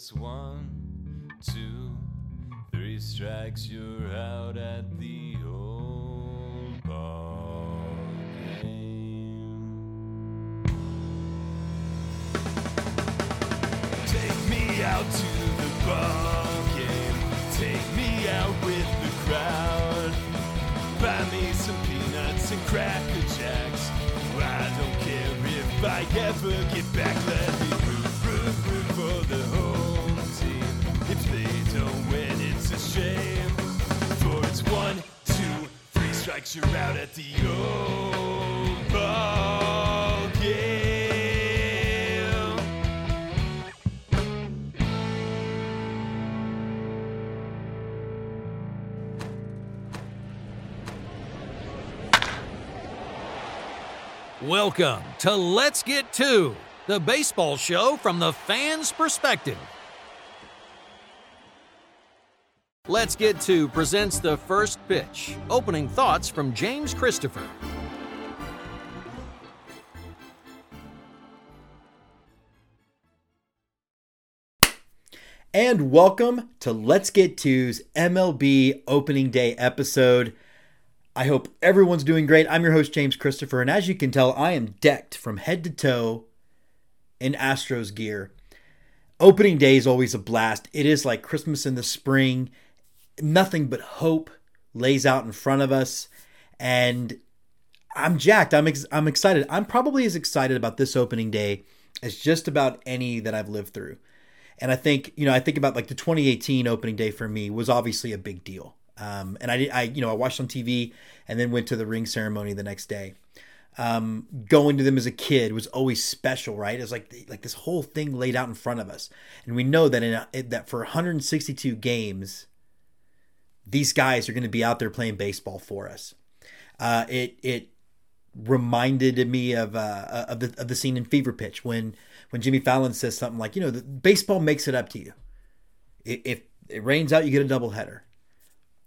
it's one, two, three strikes, you're out at the old ball game. Take me out to the ball game. Take me out with the crowd. Buy me some peanuts and cracker jacks. I don't care if I ever get back. Let you're out at the ball game. Welcome to Let's Get Two, the baseball show from the fans' perspective. Let's Get Two presents the first pitch. Opening thoughts from James Christopher. And welcome to Let's Get Two's MLB opening day episode. I hope everyone's doing great. I'm your host, James Christopher, and as you can tell, I am decked from head to toe in Astros gear. Opening day is always a blast. It is like Christmas in the spring. Nothing but hope lays out in front of us. And I'm jacked. I'm, ex- I'm excited. I'm probably as excited about this opening day as just about any that I've lived through. And I think, you know, I think about like the 2018 opening day for me was obviously a big deal. Um, and I I, you know, I watched on TV and then went to the ring ceremony the next day. Um, going to them as a kid was always special, right? It's like like this whole thing laid out in front of us, and we know that in a, that for 162 games, these guys are going to be out there playing baseball for us. Uh, it it reminded me of uh, of the of the scene in Fever Pitch when when Jimmy Fallon says something like, you know, the, baseball makes it up to you. If, it rains out, you get a doubleheader.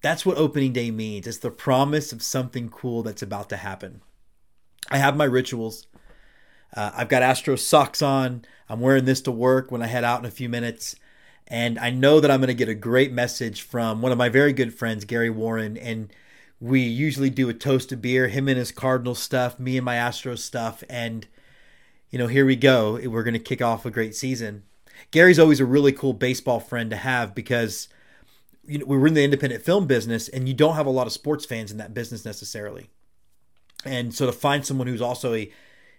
That's what opening day means. It's the promise of something cool that's about to happen. I have my rituals. Uh, I've got Astro socks on. I'm wearing this to work when I head out in a few minutes. And I know that I'm going to get a great message from one of my very good friends, Gary Warren. And we usually do a toast of beer, him and his Cardinal stuff, me and my Astro stuff. And, you know, here we go. We're going to kick off a great season. Gary's always a really cool baseball friend to have because you know, we were in the independent film business and you don't have a lot of sports fans in that business necessarily. And so to find someone who's also a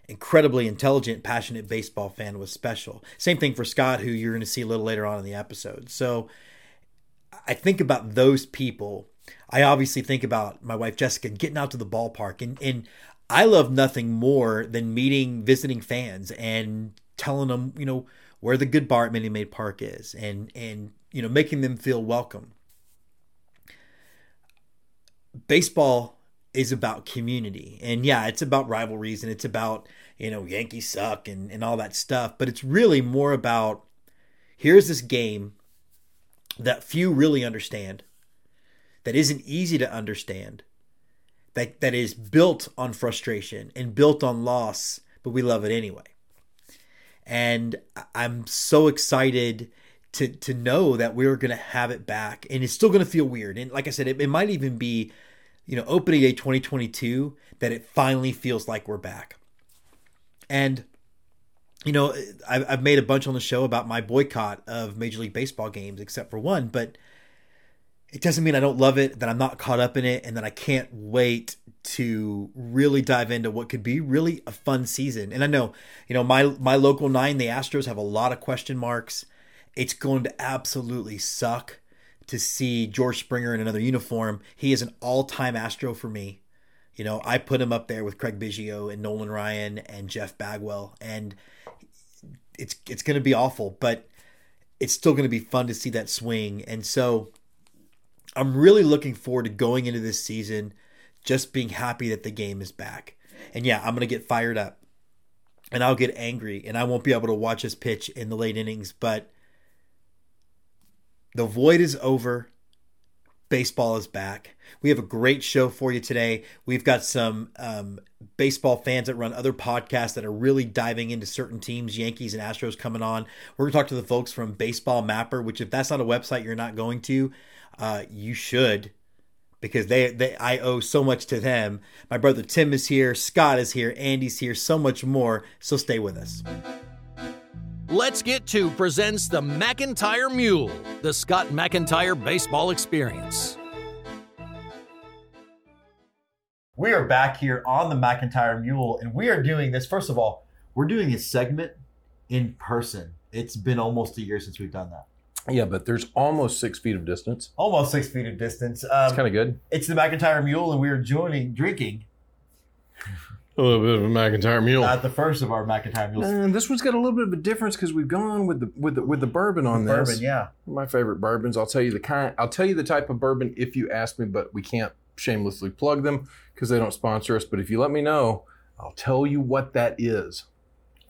incredibly intelligent, passionate baseball fan was special. Same thing for Scott, who you're going to see a little later on in the episode. So I think about those people. I obviously think about my wife Jessica getting out to the ballpark and and I love nothing more than meeting visiting fans and telling them, you know, where the good bar at Minute Maid Park is and and you know, making them feel welcome. Baseball is about community. And yeah, it's about rivalries and it's about, you know, Yankees suck and, and all that stuff. But it's really more about here's this game that few really understand, that isn't easy to understand, that, that is built on frustration and built on loss, but we love it anyway. And I'm so excited to to know that we're going to have it back and it's still going to feel weird and like i said it, it might even be you know opening day 2022 that it finally feels like we're back. And you know I've, I've made a bunch on the show about my boycott of major league baseball games except for one but it doesn't mean i don't love it that i'm not caught up in it and that i can't wait to really dive into what could be really a fun season. And i know you know my my local nine the astros have a lot of question marks. It's going to absolutely suck to see George Springer in another uniform. He is an all-time Astro for me. You know, I put him up there with Craig Biggio and Nolan Ryan and Jeff Bagwell, and it's it's going to be awful, but it's still going to be fun to see that swing. And so, I'm really looking forward to going into this season, just being happy that the game is back. And yeah, I'm going to get fired up, and I'll get angry, and I won't be able to watch us pitch in the late innings, but the void is over. baseball is back. We have a great show for you today. We've got some um, baseball fans that run other podcasts that are really diving into certain teams, Yankees and Astros coming on. We're going to talk to the folks from Baseball Mapper, which, if that's not a website you're not going to, uh, you should because they, they I owe so much to them. My brother Tim is here, Scott is here, Andy's here, so much more. So stay with us. Let's Get Two presents the McEntire Mule, the Scott McEntire baseball experience. We are back here on the McEntire Mule, and we are doing this. First of all, we're doing a segment in person. It's been almost a year since we've done that. Yeah, but there's almost six feet of distance. Almost six feet of distance. Um, It's kind of good. it's the McEntire Mule, and we are joining, drinking A little bit of a McEntire mule. at the first of our McEntire Mules. and this one's got a little bit of a difference because we've gone with the with the with the bourbon on this. Bourbon, yeah. My favorite bourbons. I'll tell you the kind. I'll tell you the type of bourbon if you ask me, but we can't shamelessly plug them because they don't sponsor us. But if you let me know, I'll tell you what that is.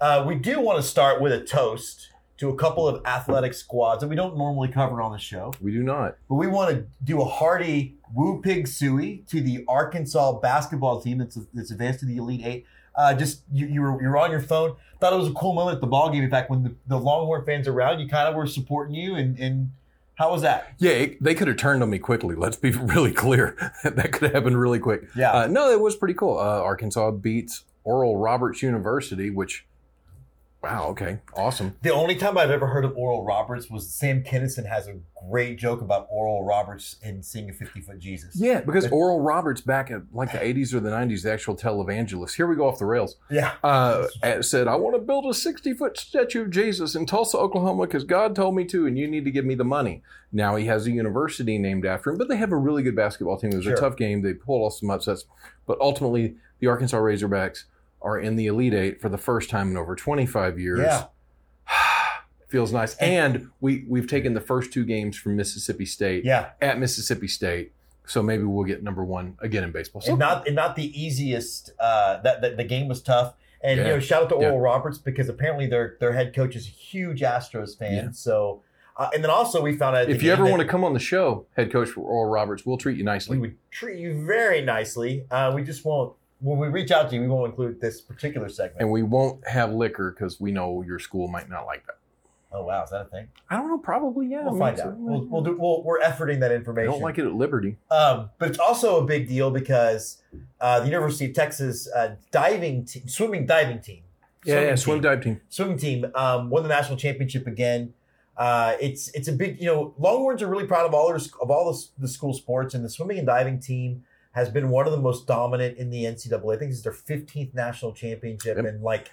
Uh, we do want to start with a toast to a couple of athletic squads that we don't normally cover on the show. We do not. But we want to do a hearty woo pig sooie to the Arkansas basketball team that's, that's advanced to the Elite Eight. Uh, just you, you were you're on your phone. Thought it was a cool moment at the ball game. In fact, when the, the Longhorn fans around, you kind of were supporting you. And, and how was that? Yeah, it- they could have turned on me quickly. Let's be really clear. that could have happened really quick. Yeah. Uh, no, it was pretty cool. Uh, Arkansas beats Oral Roberts University, which, wow, okay, awesome. The only time I've ever heard of Oral Roberts was Sam Kinison has a great joke about Oral Roberts and seeing a 50 foot Jesus. Yeah, because Oral Roberts back in like the 80s or the 90s, the actual televangelist. Here we go off the rails. Yeah. Uh, said, I want to build a 60 foot statue of Jesus in Tulsa, Oklahoma, because God told me to, and you need to give me the money. Now he has a university named after him, but they have a really good basketball team. It was Sure. a tough game. They pulled off some upsets, but ultimately, the Arkansas Razorbacks are in the Elite Eight for the first time in over 25 years. Yeah. Feels nice. And we, we've taken the first two games from Mississippi State Yeah. at Mississippi State. So maybe we'll get number one again in baseball. So and not and not the easiest. Uh, that, that the game was tough. And you know, shout out to Yeah. Oral Roberts because apparently their their head coach is a huge Astros fan. Yeah. So, uh, and then also we found out if you ever want to come on the show, head coach for Oral Roberts, we'll treat you nicely. we would treat you very nicely. Uh, we just won't. When we reach out to you, we won't include this particular segment. and we won't have liquor because we know your school might not like that. oh wow, is that a thing? I don't know. Probably, yeah. We'll mean, find it's- out. We'll, we'll do. We'll, we're efforting that I information. don't like it at Liberty. Um, but it's also a big deal because uh, the University of Texas uh, diving team, swimming diving team, Yeah, yeah. Swimming Swim team. dive team. swimming team um, won the national championship again. Uh, it's it's a big you know Longhorns are really proud of all their, of all the, the school sports and the swimming and diving team has been one of the most dominant in the NCAA. I think this is their 15th national championship Yep. in like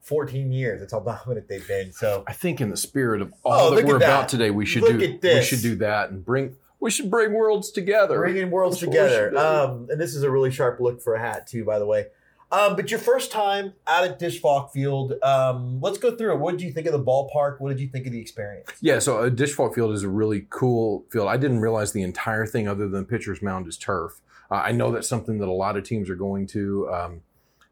14 years. That's how dominant they've been. So I think in the spirit of Oh, all look that we're that. about today, we should Look do. We should do that and bring. We should bring worlds together. bringing worlds That's together. Um, and this is a really sharp look for a hat too, by the way. Um, but your first time out at Disch-Falk Field, um, let's go through it. What did you think of the ballpark? What did you think of the experience? Yeah, so a Disch-Falk Field is a really cool field. I didn't realize the entire thing, other than pitcher's mound, is turf. Uh, I know that's something that a lot of teams are going to, um,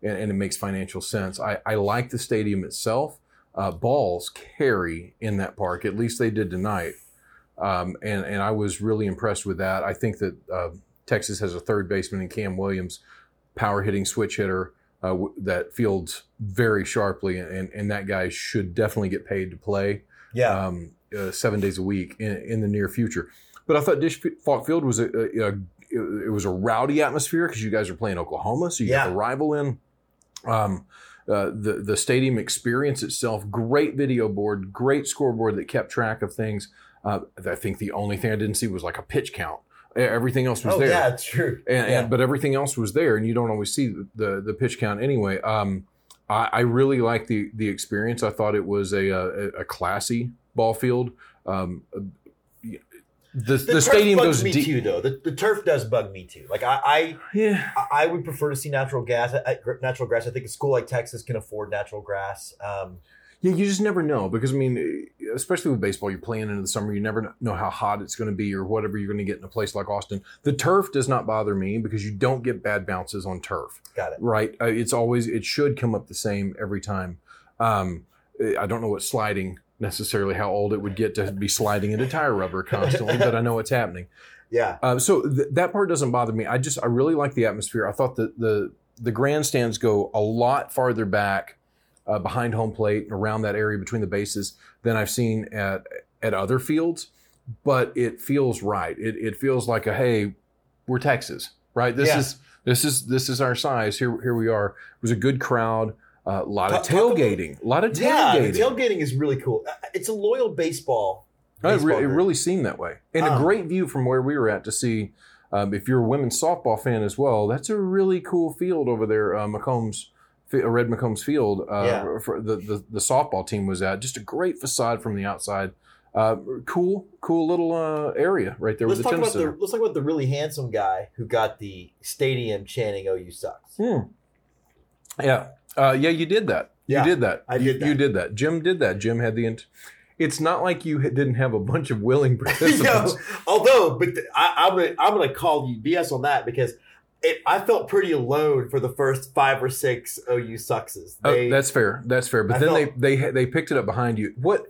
and, and it makes financial sense. I, I like the stadium itself. Uh, balls carry in that park, at least they did tonight, um, and and I was really impressed with that. I think that uh, Texas has a third baseman in Cam Williams, power hitting switch hitter. Uh, w- that fields very sharply, and, and that guy should definitely get paid to play Yeah, um, uh, seven days a week in, in the near future. But I thought Dish Falk Field was a, a, a it was a rowdy atmosphere because you guys are playing Oklahoma, so you Yeah. got the rival in. Um, uh, the the stadium experience itself, great video board, great scoreboard that kept track of things. Uh, I think the only thing I didn't see was like a pitch count. Everything else was oh there. yeah, true. And, Yeah. and but everything else was there, and you don't always see the the, the pitch count anyway. Um, I, I really liked the the experience. I thought it was a a, a classy ball field. Um, the, the, turf stadium bugs goes me deep. too, though. The, the turf does bug me too. Like I, Yeah, I, I would prefer to see natural gas. I, I- natural grass. I think a school like Texas can afford natural grass. Um, yeah. You just never know because I mean, especially with baseball, you're playing into the summer. You never know how hot it's going to be or whatever you're going to get in a place like Austin. The turf does not bother me because you don't get bad bounces on turf. got it. right? Uh, it's always it should come up the same every time. Um, I don't know what sliding necessarily how old it would get to be sliding into tire rubber constantly, but I know it's happening. Yeah. Uh, so th- that part doesn't bother me. I just I really like the atmosphere. I thought that the the grandstands go a lot farther back uh, behind home plate and around that area between the bases than I've seen at at other fields. But it feels right. It it feels like a hey, we're Texas, right? This Yeah. is this is this is our size. Here here we are. It was a good crowd. Uh, a lot of Talk- talk about- tailgating. A lot of tailgating. the tailgating is really cool. Uh, It's a loyal baseball. No, it, re- it really seemed that way. And a Um, great view from where we were at to see. Um, if you're a women's softball fan as well, that's a really cool field over there, uh, McCombs, uh, Red McCombs Field. Uh, Yeah. For the, the the softball team was at. Just a great facade from the outside. Uh, cool, cool little uh, area right there Let's with the talk about the let's talk about the really handsome guy who got the stadium chanting "OU sucks." Hmm. Yeah, uh, yeah, you did that. Yeah, you did that. I You- did that. You did that. Jim did that. Jim had the. Int- it's not like you didn't have a bunch of willing participants. although, but th- I, I'm gonna I'm gonna call you BS on that because it, I felt pretty alone for the first five or six OU suckses. Oh, that's fair. That's fair. But I then felt- they they they picked it up behind you. What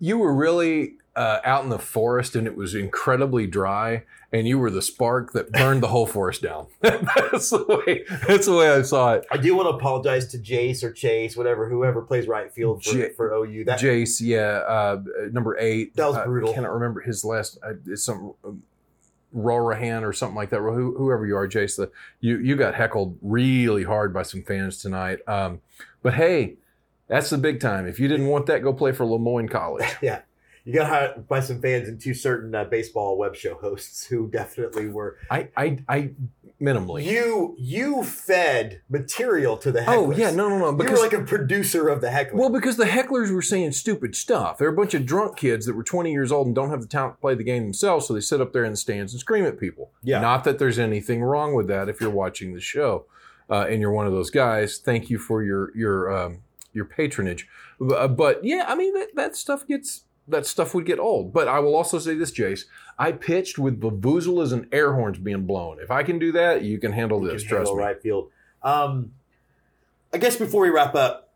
you were really uh, out in the forest and it was incredibly dry, and you were the spark that burned the whole forest down. that's the way. That's the way I saw it. I do want to apologize to Jace or Chase, whatever, whoever plays right field for, J- for OU. That Jace, yeah, uh, number eight. That was brutal. I cannot remember his last. Uh, it's some. Um, Rorahan or something like that. Who, whoever you are, Jace, the, you you got heckled really hard by some fans tonight. Um, but hey, that's the big time. If you didn't want that, go play for Le Moyne College. yeah, you got hired by some fans and two certain uh, baseball web show hosts who definitely were. I I, I minimally. You you fed material to the hecklers. oh yeah, no no no. you were like a producer of the heckler. well, because the hecklers were saying stupid stuff. They're a bunch of drunk kids that were 20 years old and don't have the talent to play the game themselves, so they sit up there in the stands and scream at people. Yeah. Not that there's anything wrong with that if you're watching the show, uh, and you're one of those guys. Thank you for your your um, your patronage. Uh, but yeah, I mean that that stuff gets that stuff would get old. But I will also say this, Jace. I pitched with vuvuzelas and air horns being blown. If I can do that, you can handle You this. can Trust handle me. right field. Um, I guess before we wrap up,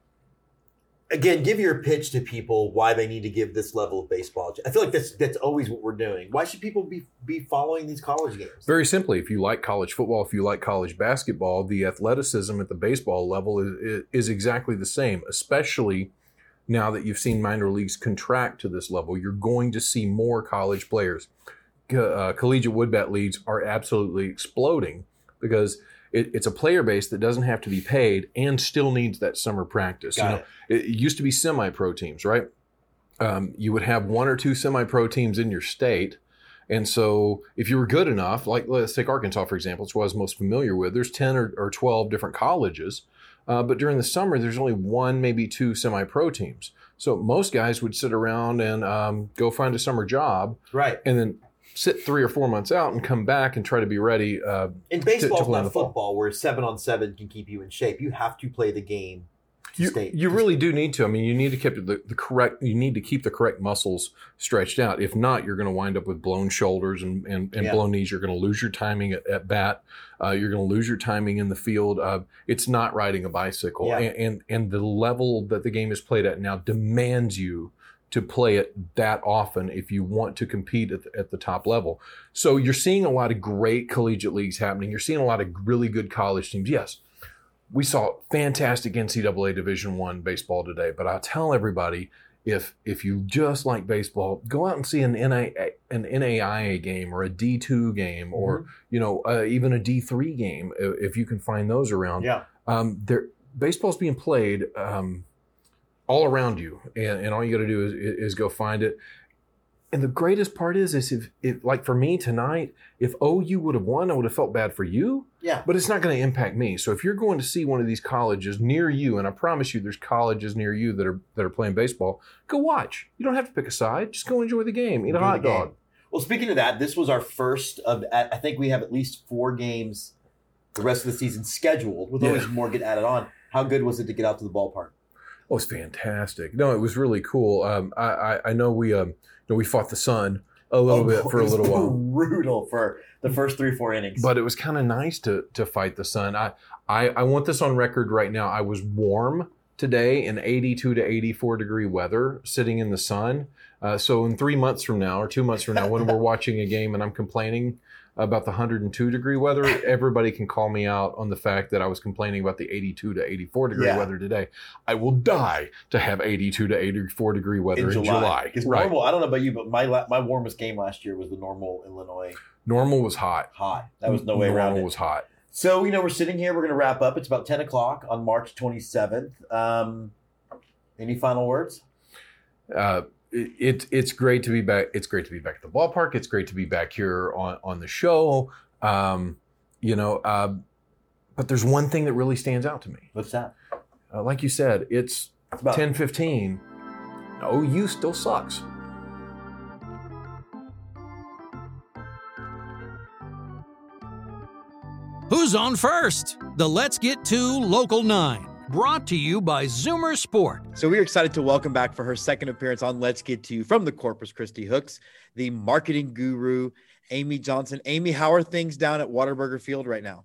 again, give your pitch to people why they need to give this level of baseball. I feel like that's that's always what we're doing. Why should people be be following these college games? Very simply, if you like college football, if you like college basketball, the athleticism at the baseball level is, is exactly the same, especially now that you've seen minor leagues contract to this level. You're going to see more college players. Uh, collegiate wood bat leagues are absolutely exploding because it, it's a player base that doesn't have to be paid and still needs that summer practice. Got you know, it, it used to be semi-pro teams, right? Um, you would have one or two semi-pro teams in your state, and so if you were good enough, like let's take Arkansas for example, it's what I was most familiar with. There's ten or, or twelve different colleges, uh, but during the summer there's only one, maybe two semi-pro teams. So most guys would sit around and um, go find a summer job, Right. and then sit three or four months out and come back and try to be ready. Uh, In baseball, to in not the fall. football, where seven on seven can keep you in shape. You have to play the game. You, stay, you really do need to. I mean, you need to keep the, the correct. You need to keep the correct muscles stretched out. If not, you're going to wind up with blown shoulders and and, and Yeah. blown knees. You're going to lose your timing at, at bat. Uh, you're going to lose your timing in the field. Uh, it's not riding a bicycle, Yeah. and, and and the level that the game is played at now demands you to play it that often if you want to compete at the, at the top level. So you're seeing a lot of great collegiate leagues happening. You're seeing a lot of really good college teams. Yes, we saw fantastic NCAA Division One baseball today, but I'll tell everybody if if you just like baseball, go out and see an NA, an NAIA game or a D two game or you know uh, even a D three game if you can find those around. Yeah. Um, there, baseball's being played um, all around you, and, and all you got to do is, is go find it. And the greatest part is, is if, if like for me tonight, if OU would have won, I would have felt bad for you Yeah. but it's not going to impact me. So if you're going to see one of these colleges near you, and I promise you, there's colleges near you that are that are playing baseball, go watch. You don't have to pick a side. Just go enjoy the game. Eat a Enjoy hot the game. dog. Well, speaking of that, this was our first of. I think we have at least four games the rest of the season scheduled, with Yeah. always more get added on. How good was it to get out to the ballpark? Oh, it's fantastic. No, it was really cool. Um, I, I I know we um know we fought the sun a little Oh, bit for a it was little while. Brutal for the first three, four innings. but it was kind of nice to to fight the sun. I, I I want this on record right now. I was warm today in 82 to 84 degree weather, sitting in the sun. Uh, so in three months from now, or two months from now, when we're watching a game and I'm complaining about the 102 degree weather, everybody can call me out on the fact that I was complaining about the 82 to 84 degree Yeah. weather today. I will die to have 82 to 84 degree weather in July. Because Right. normal, I don't know about you, but my la- my warmest game last year was the normal Illinois Normal was hot. hot. That was no way Normal around it. was hot. So, you know, we're sitting here. We're going to wrap up. It's about 10 o'clock on March 27th. Um, any final words? uh, it, it it's great to be back. It's great to be back at the ballpark. It's great to be back here on on the show. Um, you know, uh, but there's one thing that really stands out to me. What's that? Uh, like you said, it's It's about 10 15. OU still sucks. Who's on first? The Let's Get Two Local 9, brought to you by Zoomer Sport. So we're excited to welcome back for her second appearance on Let's Get Two You from the Corpus Christi Hooks, the marketing guru, Amy Johnson. Amy, how are things down at Whataburger Field right now?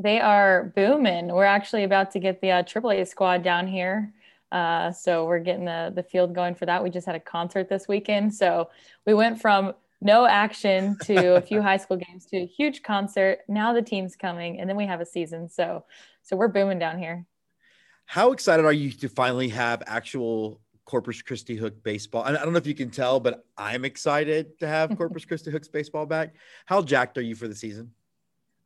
They are booming. We're actually about to get the uh, AAA squad down here. Uh, so we're getting the, the field going for that. We just had a concert this weekend. So we went from no action to a few high school games to a huge concert. Now the team's coming and then we have a season. So, so we're booming down here. How excited are you to finally have actual Corpus Christi Hook baseball? And I don't know if you can tell, but I'm excited to have Corpus Christi Hooks baseball back. How jacked are you for the season?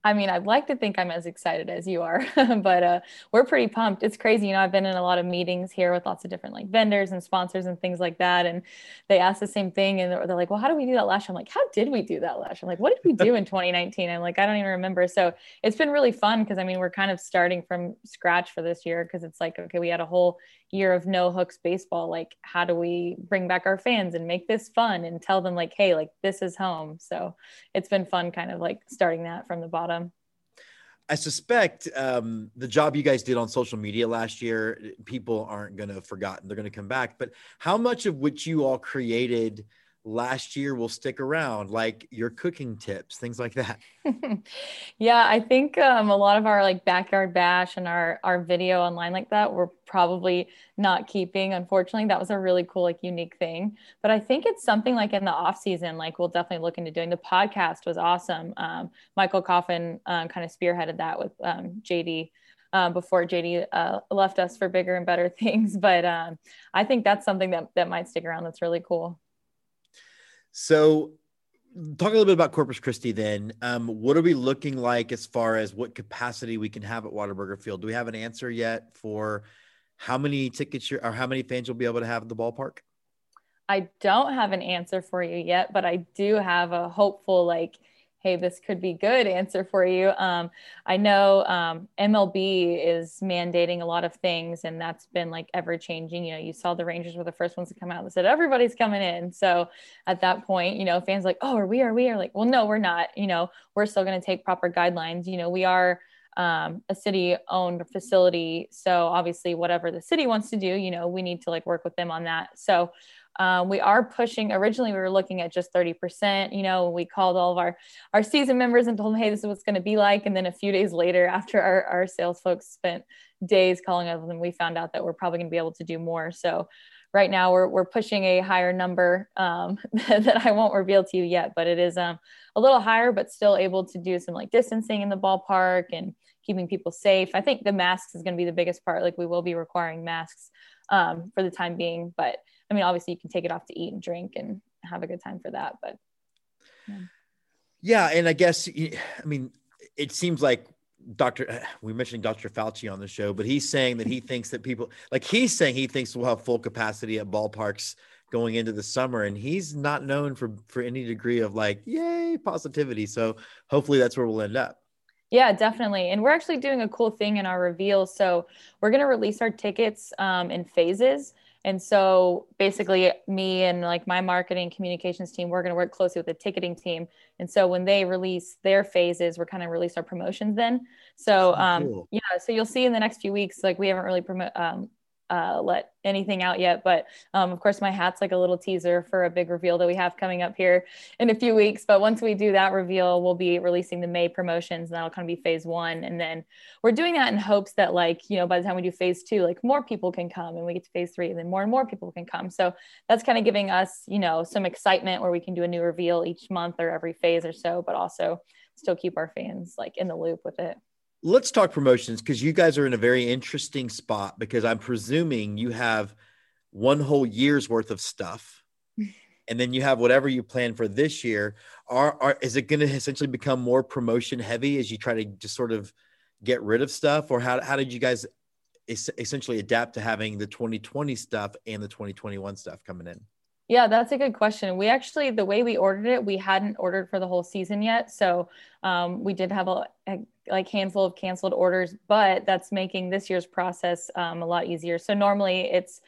I mean, I'd like to think I'm as excited as you are, but uh, we're pretty pumped. It's crazy. You know, I've been in a lot of meetings here with lots of different like vendors and sponsors and things like that. And they ask the same thing and they're, they're like, well, how do we do that last year? I'm like, how did we do that last year? I'm like, what did we do in 2019? I'm like, I don't even remember. So it's been really fun because I mean, we're kind of starting from scratch for this year because it's like, okay, we had a whole year of no hooks baseball. Like, how do we bring back our fans and make this fun and tell them like, hey, like this is home. So it's been fun kind of like starting that from the bottom. I suspect um, the job you guys did on social media last year, people aren't going to have forgotten. They're going to come back. But how much of what you all created last year will stick around, like your cooking tips, things like that? yeah, I think um, a lot of our like backyard bash and our our video online like that we're probably not keeping. Unfortunately, that was a really cool like unique thing. But I think it's something like in the off season, like we'll definitely look into doing. The podcast was awesome. Um, Michael Coffin um, kind of spearheaded that with um, JD. Um, before JD uh, left us for bigger and better things, but um, I think that's something that that might stick around. That's really cool. So, talk a little bit about Corpus Christi then. Um, what are we looking like as far as what capacity we can have at Whataburger Field? Do we have an answer yet for how many tickets or how many fans you'll be able to have at the ballpark? I don't have an answer for you yet, but I do have a hopeful, like, hey, this could be good answer for you. Um, I know um, MLB is mandating a lot of things, and that's been like ever changing. You know, you saw the Rangers were the first ones to come out and said everybody's coming in. So at that point, you know, fans like, oh, are we? Are we? Are like, well, no, we're not. You know, we're still going to take proper guidelines. You know, we are um, a city owned facility. So obviously, whatever the city wants to do, you know, we need to like work with them on that. So um, we are pushing originally we were looking at just 30% you know we called all of our our season members and told them hey this is what's going to be like. And then a few days later after our, our sales folks spent days calling and we found out that we're probably going to be able to do more. So right now we're, we're pushing a higher number um, that i won't reveal to you yet but it is um, a little higher but still able to do some like distancing in the ballpark and keeping people safe. I think the masks is going to be the biggest part. Like we will be requiring masks um, for the time being but I mean, obviously you can take it off to eat and drink and have a good time for that. But yeah, yeah and I guess I mean, it seems like Dr. We mentioned Dr. Fauci on the show, but he's saying that he thinks that people like he's saying he thinks we'll have full capacity at ballparks going into the summer, and he's not known for for any degree of like yay positivity. So hopefully that's where we'll end up. Yeah, definitely. And we're actually doing a cool thing in our reveal. So we're going to release our tickets um, in phases. And so basically me and like my marketing communications team, we're going to work closely with the ticketing team. And so when they release their phases, we're kind of release our promotions then. So um, cool. yeah, so you'll see in the next few weeks, like we haven't really promote, um, uh, let anything out yet. But um, of course, my hat's like a little teaser for a big reveal that we have coming up here in a few weeks. But once we do that reveal, we'll be releasing the May promotions, and that'll kind of be phase one. And then we're doing that in hopes that, like, you know, by the time we do phase two, like more people can come and we get to phase three, and then more and more people can come. So that's kind of giving us, you know, some excitement where we can do a new reveal each month or every phase or so, but also still keep our fans like in the loop with it let's talk promotions because you guys are in a very interesting spot because I'm presuming you have one whole year's worth of stuff. and then you have whatever you plan for this year. Are, are is it going to essentially become more promotion heavy as you try to just sort of get rid of stuff, or how how did you guys es- essentially adapt to having the 2020 stuff and the 2021 stuff coming in? Yeah, that's a good question. We actually, the way we ordered it, we hadn't ordered for the whole season yet. So um, we did have a, a, like handful of canceled orders, but that's making this year's process um, a lot easier. So normally it's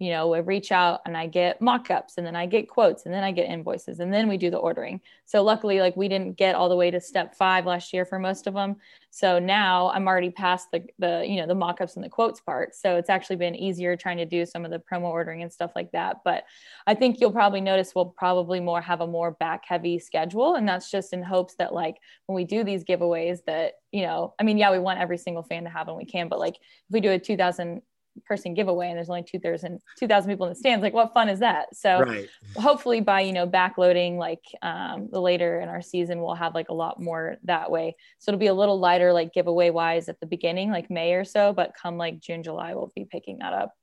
you know, I reach out and I get mock-ups and then I get quotes and then I get invoices and then we do the ordering. So luckily, like we didn't get all the way to step five last year for most of them. So now I'm already past the the you know the mock-ups and the quotes part. So it's actually been easier trying to do some of the promo ordering and stuff like that. But I think you'll probably notice we'll probably more have a more back heavy schedule. And that's just in hopes that like when we do these giveaways that, you know, I mean, yeah, we want every single fan to have when we can, but like if we do a 2000 person giveaway and there's only 2000 2000 people in the stands like what fun is that so right. hopefully by you know backloading like um, the later in our season we'll have like a lot more that way so it'll be a little lighter like giveaway wise at the beginning like may or so but come like june july we'll be picking that up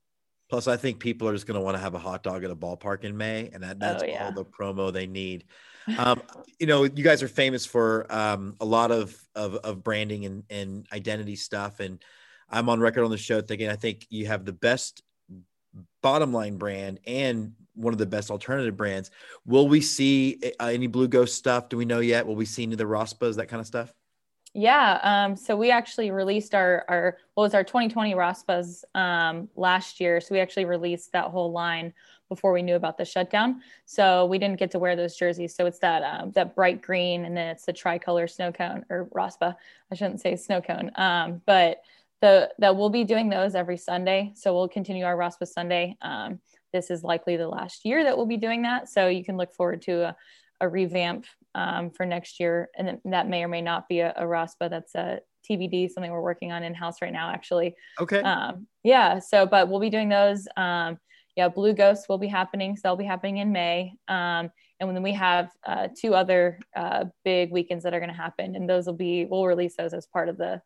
plus i think people are just going to want to have a hot dog at a ballpark in may and that, that's oh, yeah. all the promo they need um, you know you guys are famous for um, a lot of, of, of branding and, and identity stuff and I'm on record on the show thinking I think you have the best bottom line brand and one of the best alternative brands. Will we see uh, any Blue Ghost stuff? Do we know yet? Will we see any of the Raspas, that kind of stuff? Yeah. Um, so we actually released our, our, what was our 2020 Raspas um, last year. So we actually released that whole line before we knew about the shutdown. So we didn't get to wear those jerseys. So it's that, um, that bright green and then it's the tricolor snow cone or Raspa. I shouldn't say snow cone. Um, but the that we'll be doing those every Sunday. So we'll continue our Raspa Sunday. Um, this is likely the last year that we'll be doing that. So you can look forward to a, a revamp um, for next year. And that may or may not be a, a RASPA. That's a TBD, something we're working on in house right now, actually. Okay. Um, yeah. So, but we'll be doing those. Um, yeah, Blue Ghosts will be happening. So they'll be happening in May. Um, and then we have uh, two other uh, big weekends that are going to happen. And those will be, we'll release those as part of the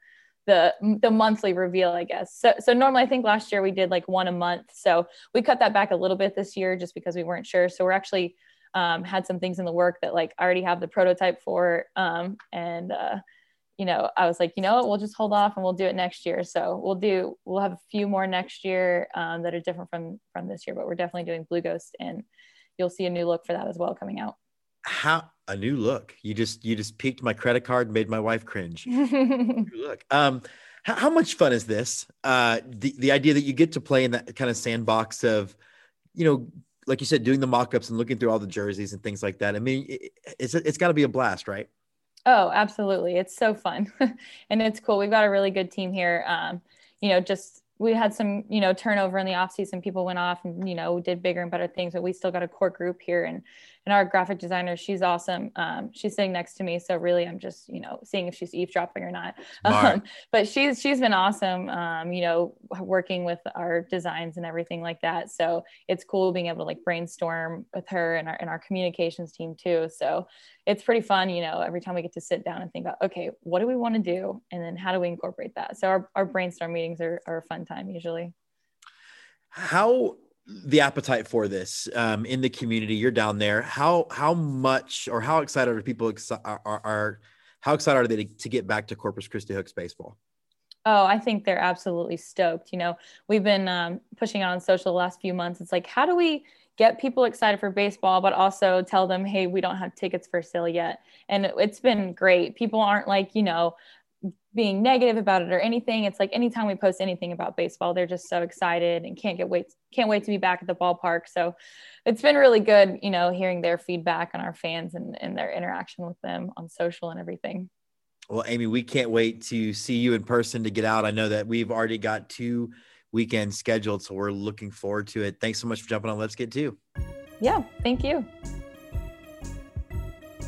the the monthly reveal i guess. So so normally i think last year we did like one a month. So we cut that back a little bit this year just because we weren't sure. So we're actually um, had some things in the work that like i already have the prototype for um, and uh, you know i was like you know what? We'll just hold off and we'll do it next year. So we'll do we'll have a few more next year um, that are different from from this year but we're definitely doing blue ghost and you'll see a new look for that as well coming out how a new look. You just you just peaked my credit card, made my wife cringe. look. Um, how, how, much fun is this? Uh, the the idea that you get to play in that kind of sandbox of, you know, like you said, doing the mock-ups and looking through all the jerseys and things like that. I mean, it, it's it's got to be a blast, right? Oh, absolutely! It's so fun, and it's cool. We've got a really good team here. Um, you know, just we had some, you know, turnover in the off season. People went off and, you know, did bigger and better things, but we still got a core group here. And and our graphic designer, she's awesome. Um, she's sitting next to me, so really, I'm just, you know, seeing if she's eavesdropping or not. Um, but she's she's been awesome. Um, you know, working with our designs and everything like that. So it's cool being able to like brainstorm with her and our and our communications team too. So it's pretty fun, you know, every time we get to sit down and think about, okay, what do we want to do? And then how do we incorporate that? So our, our brainstorm meetings are, are a fun time usually. How the appetite for this um, in the community, you're down there. How, how much or how excited are people are, are, are how excited are they to, to get back to Corpus Christi Hooks baseball? Oh, I think they're absolutely stoked. You know, we've been um, pushing on social the last few months. It's like, how do we get people excited for baseball, but also tell them, hey, we don't have tickets for sale yet. And it's been great. People aren't like, you know, being negative about it or anything. It's like anytime we post anything about baseball, they're just so excited and can't get wait can't wait to be back at the ballpark. So it's been really good, you know, hearing their feedback on our fans and, and their interaction with them on social and everything. Well, Amy, we can't wait to see you in person to get out. I know that we've already got two weekends scheduled. So we're looking forward to it. Thanks so much for jumping on. Let's Get Two. Yeah, thank you.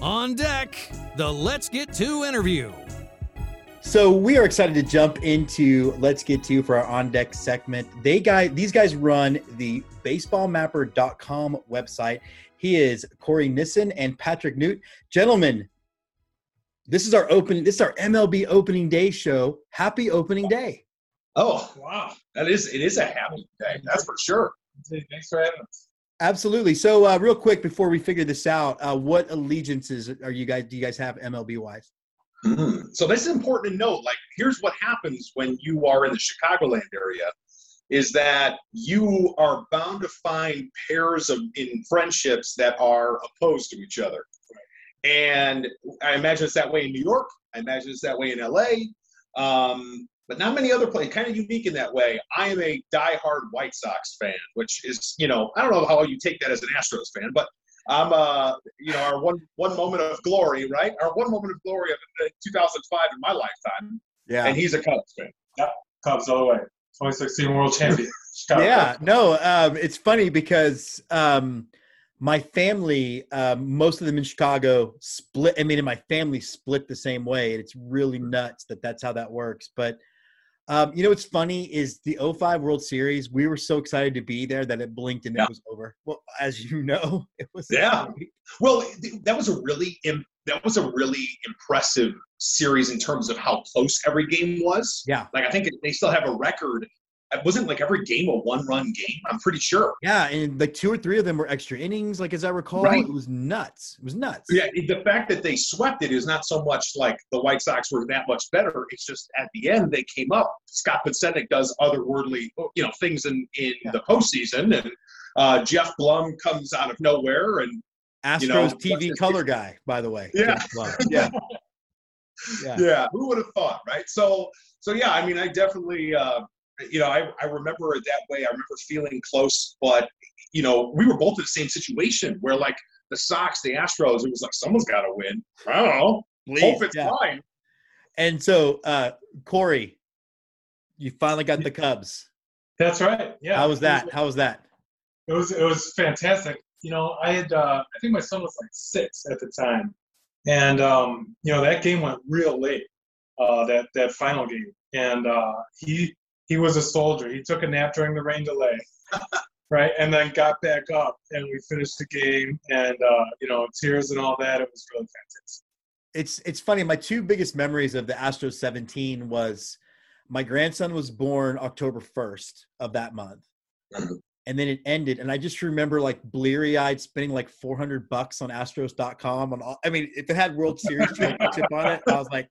On deck, the Let's Get Two interview. So we are excited to jump into Let's Get Two for our on deck segment. They guys, these guys run the baseballmapper.com website. He is Cory Nissen and Patrick Newt. Gentlemen, this is our open this is our MLB opening day show. Happy opening day. Oh wow, that is it is a happy day. That's for sure. Thanks for having us. Absolutely. So, uh, real quick before we figure this out, uh, what allegiances are you guys? Do you guys have MLB wise? Mhm. So this is important to note. Like, here's what happens when you are in the Chicagoland area, is that you are bound to find pairs of in friendships that are opposed to each other. And I imagine it's that way in New York. I imagine it's that way in LA. Um, but not many other places. Kind of unique in that way. I am a diehard White Sox fan, which is, you know, I don't know how you take that as an Astros fan, but I'm, uh, you know, our one one moment of glory, right? Our one moment of glory of uh, 2005 in my lifetime, Yeah. and he's a Cubs fan. Cubs all the way. 2016 World Champion. Chicago. yeah no um, it's funny because um, my family um, most of them in chicago split i mean and my family split the same way and it's really nuts that that's how that works but um, you know what's funny is the 05 world series we were so excited to be there that it blinked and Yeah. it was over well as you know it was Yeah. Well, that was a really that was a really impressive series in terms of how close every game was. Yeah. Like I think they still have a record. It wasn't like every game a one-run game. I'm pretty sure. yeah and like two or three of them were extra innings like as i recall Right. it was nuts it was nuts Yeah, the fact that they swept it is not so much like the White Sox were that much better. It's just at the end they came up. Scott Podsednik does otherworldly, you know, things in in Yeah. the postseason, and uh, Geoff Blum comes out of nowhere, and astros you know, tv color guy by the way Yeah. Yeah yeah yeah who would have thought right so so yeah i mean i definitely uh you know i, I remember it that way i remember feeling close but you know we were both in the same situation where like the sox the astros it was like someone's got to win i don't know hope it's Yeah. fine And so, uh, Cory, you finally got the Cubs. That's right. Yeah. How was that? How was that? It was it was fantastic. You know, I had uh, I think my son was like six at the time, and um, you know that game went real late. Uh, that that final game, and uh, he he was a soldier. He took a nap during the rain delay, right, and then got back up, and we finished the game, and uh, you know tears and all that. It was really fantastic. It's it's funny. My two biggest memories of the Astros 17 was my grandson was born October 1st of that month. And then it ended, and I just remember like bleary eyed spending like 400 bucks on Astros.com. On all, I mean, if it had World Series championship on it, I was like,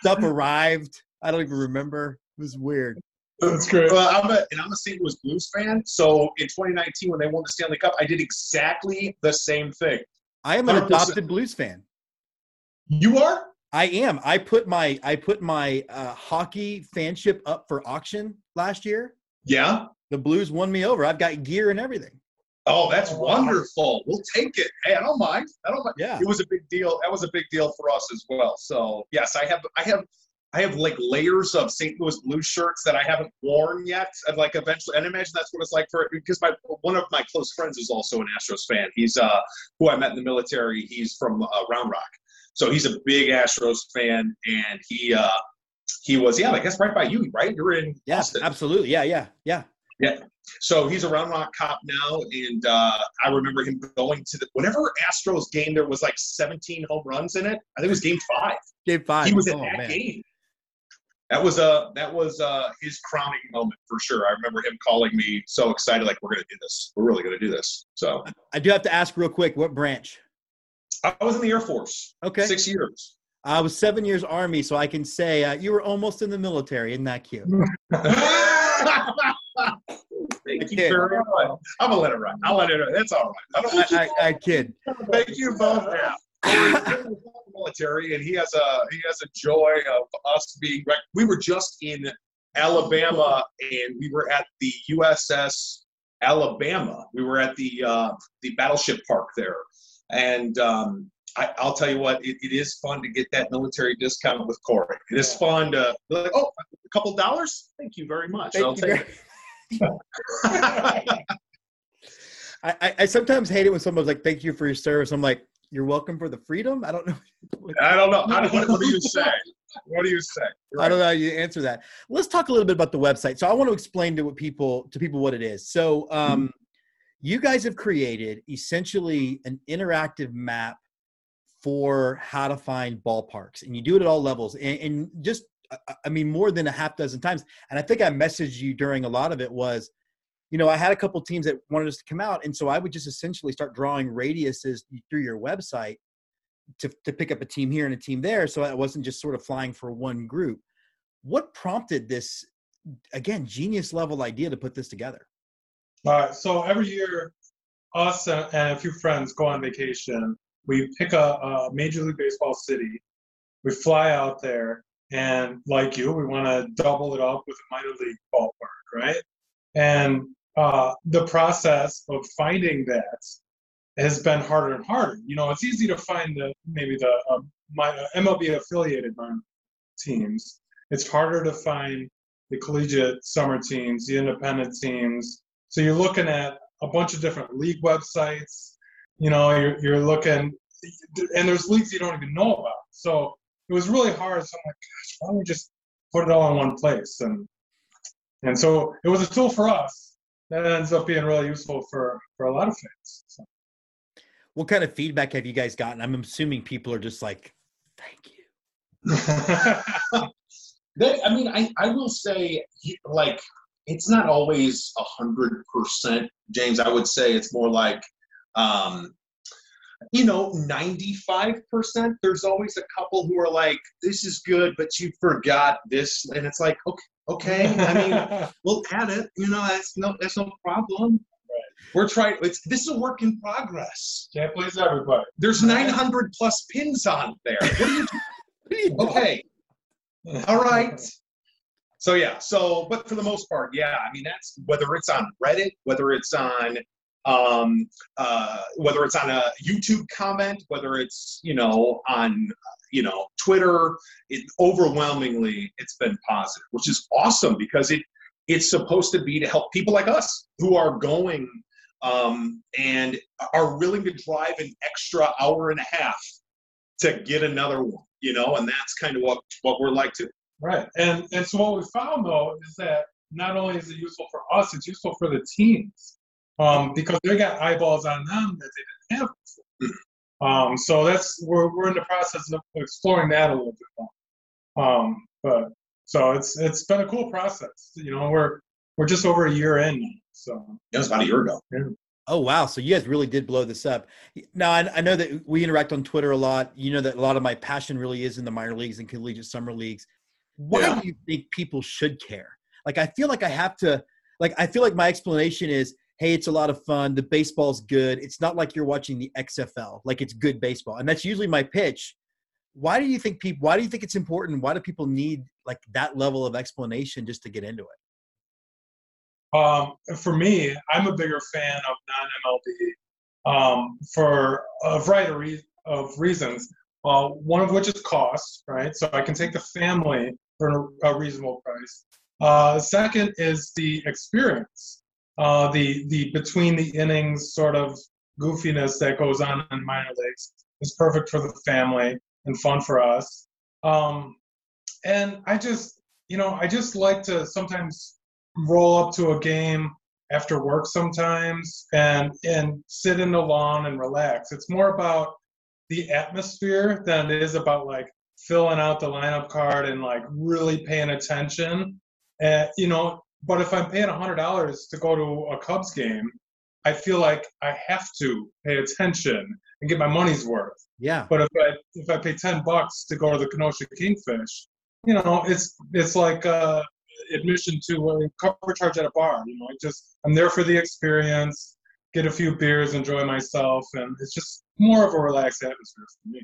stuff arrived. I don't even remember. It was weird. That's great. well i'm a and i'm a st louis blues fan so in 2019 when they won the stanley cup i did exactly the same thing I am an 100%. adopted Blues fan. you are I am. I put my I put my uh, hockey fanship up for auction last year. yeah The Blues won me over. I've got gear and everything. oh that's wonderful we'll take it hey i don't mind i don't mind Yeah. it was a big deal. That was a big deal for us as well. So yes, I have I have I have like layers of St. Louis Blues shirts that I haven't worn yet. And like eventually, and I imagine that's what it's like for because my one of my close friends is also an Astros fan. He's uh who I met in the military. He's from uh, Round Rock, so he's a big Astros fan, and he uh he was yeah, I guess right by you, right? You're in Yeah, Austin. absolutely. Yeah, yeah, yeah. Yeah. So he's a Round Rock cop now, and uh, I remember him going to the whenever Astros game there was like 17 home runs in it. I think it was Game Five. Game five. he was in oh, that man. game. That was uh that was uh his crowning moment for sure. I remember him calling me so excited, like we're gonna do this. We're really gonna do this. So I do have to ask real quick. What branch? I was in the Air Force Okay. six years. I was seven years Army, so I can say uh, you were almost in the military. Isn't that cute? Thank you very much. I'm gonna let it ride. I'll let it ride. That's all right. I I, I, I kid. Thank you both. Yeah. Cory's in the military, and he has a he has a joy of us being. rec- We were just in Alabama, and we were at the USS Alabama. We were at the uh, the battleship park there, and um, I, I'll tell you what, it, it is fun to get that military discount with Cory. It is fun to like, oh, a couple dollars. Thank you very much. Thank I'll you take very- it. I, I, I sometimes hate it when someone's like, "Thank you for your service." I'm like, "You're welcome for the freedom." I don't know. I don't know. How, what, what do you say? What do you say? You're I don't know how you answer that. Let's talk a little bit about the website. So I want to explain to what people to people what it is. So um, you guys have created essentially an interactive map for how to find ballparks, and you do it at all levels. And, and just I- I mean more than a half dozen times. And I think I messaged you during a lot of it was, you know, I had a couple teams that wanted us to come out, and so I would just essentially start drawing radiuses through your website to, to pick up a team here and a team there so i wasn't just sort of flying for one group what prompted this again genius level idea to put this together All right. So every year, us and, and a few friends go on vacation. We pick a, a Major League Baseball city. We fly out there, and like you, we want to double it up with a minor league ballpark, right? And uh, the process of finding that has been harder and harder. You know, it's easy to find the maybe the um, my, uh, MLB affiliated teams. It's harder to find the collegiate summer teams, the independent teams. So you're looking at a bunch of different league websites. You know, you're, you're looking, and there's leagues you don't even know about. So it was really hard. So I'm like, gosh, why don't we just put it all in one place? And and so it was a tool for us that ends up being really useful for for a lot of fans. So. what kind of feedback have you guys gotten i'm assuming people are just like thank you They, I mean, I, I will say, like, it's not always a hundred percent, James. I would say it's more like, um, you know, ninety-five percent. There's always a couple who are like, "This is good, but you forgot this," and it's like, okay, okay. I mean, we'll add it. You know, that's no, that's no problem. Right. We're trying. It's this is a work in progress. Can't please everybody. There's 900 plus pins on there. What are you? okay. All right. So yeah. So, but for the most part, yeah. I mean, that's whether it's on Reddit, whether it's on, um, uh, whether it's on a YouTube comment, whether it's you know on, you know, Twitter. It overwhelmingly, it's been positive, which is awesome because it it's supposed to be to help people like us who are going um, and are willing to drive an extra hour and a half to get another one, you know, and that's kind of what what we're like too. Right. And and so what we found though is that not only is it useful for us, it's useful for the teams. Um, because they got eyeballs on them that they didn't have before. Um, so that's we're we're in the process of exploring that a little bit more. Um, but so it's it's been a cool process. You know, we're we're just over a year in now. So It was about a year ago. Oh wow! So you guys really did blow this up. Now I, I know that we interact on Twitter a lot. You know that a lot of my passion really is in the minor leagues and collegiate summer leagues. Why Yeah. do you think people should care? Like I feel like I have to. Like I feel like my explanation is, hey, it's a lot of fun. The baseball's good. It's not like you're watching the XFL. Like it's good baseball, and that's usually my pitch. Why do you think people? Why do you think it's important? Why do people need like that level of explanation just to get into it? Um, for me, I'm a bigger fan of non-MLB um, for a variety of, reasons. Uh, one of which is cost, right? So I can take the family for a reasonable price. Uh, second is the experience, uh, the the between the innings sort of goofiness that goes on in minor leagues is perfect for the family and fun for us. Um, and I just, you know, I just like to sometimes roll up to a game after work sometimes and and sit in the lawn and relax. It's more about the atmosphere than it is about like filling out the lineup card and like really paying attention. And you know, but if I'm paying a hundred dollars to go to a Cubs game, I feel like I have to pay attention and get my money's worth. Yeah. But if I if I pay ten bucks to go to the Kenosha Kingfish, you know, it's it's like uh, admission to a cover charge at a bar. You know, I just I'm there for the experience, get a few beers, enjoy myself, and it's just more of a relaxed atmosphere for me.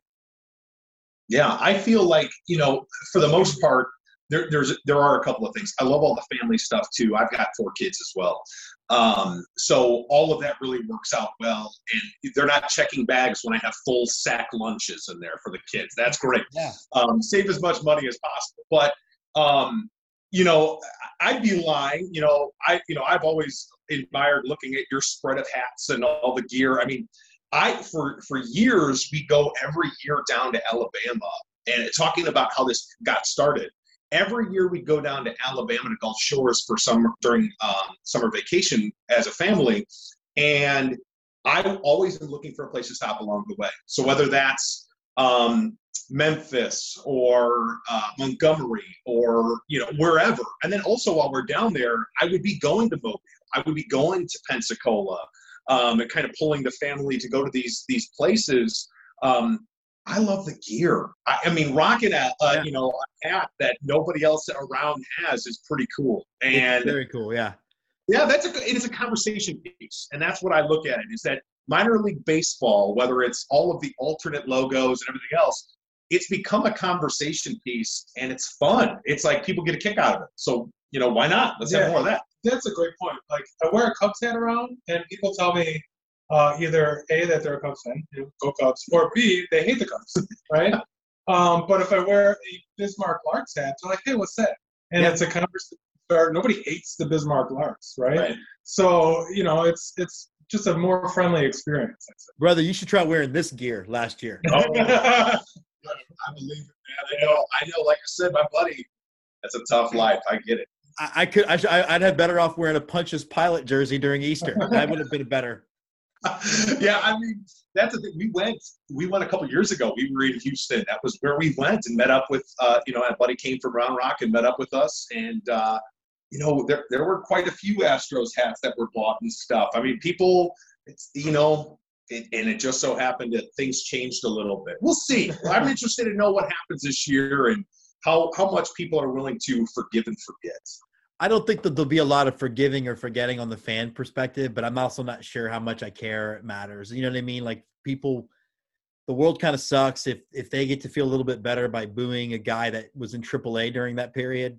Yeah, I feel like you know, for the most part, there, there's there are a couple of things. I love all the family stuff too. I've got four kids as well, um, so all of that really works out well. And they're not checking bags when I have full sack lunches in there for the kids. That's great. Yeah. Um, save as much money as possible. But um, you know, I'd be lying. You know, I you know I've always admired looking at your spread of hats and all the gear. I mean, I for for years we go every year down to Alabama and talking about how this got started. Every year we'd go down to Alabama to Gulf Shores for summer during um, summer vacation as a family, and I've always been looking for a place to stop along the way. So whether that's um, Memphis or uh, Montgomery or you know wherever, and then also while we're down there, I would be going to Mobile. I would be going to Pensacola um, and kind of pulling the family to go to these these places. Um, I love the gear. I, I mean, rocking a, a Yeah. you know a hat that nobody else around has is pretty cool. It's And very cool. Yeah. yeah, that's a it is a conversation piece, and that's what I look at it is that minor league baseball, whether it's all of the alternate logos and everything else, it's become a conversation piece, and it's fun. It's like people get a kick out of it. So you know, why not? Let's Yeah. have more of that. That's a great point. Like I wear a Cubs hat around, and people tell me uh, either a that they're a Cubs fan, go Cubs, or b they hate the Cubs, right? um, but if I wear a Bismarck Larks hat, they're like, hey, what's that? And Yeah. it's a conversation. Start. Nobody hates the Bismarck Larks, right? Right. So you know, it's it's just a more friendly experience. Brother, you should try wearing this gear last year. Oh, I'd say. I believe it, man. I know. I know. Like I said, my buddy, that's a tough life. I get it. I, I could. I should, I, I'd have better off wearing a Pontius Pilate jersey during Easter. That would have been better. yeah, I mean, that's the thing. We went, we went a couple years ago. We were in Houston. That was where we went and met up with, uh, you know, a buddy came from Round Rock and met up with us. And, uh, you know, there, there were quite a few Astros hats that were bought and stuff. I mean, people, it's, you know, it, and it just so happened that things changed a little bit. We'll see. I'm interested to know what happens this year and how, how much people are willing to forgive and forget. I don't think that there'll be a lot of forgiving or forgetting on the fan perspective, but I'm also not sure how much I care it matters. You know what I mean? Like people, the world kind of sucks if if they get to feel a little bit better by booing a guy that was in AAA during that period.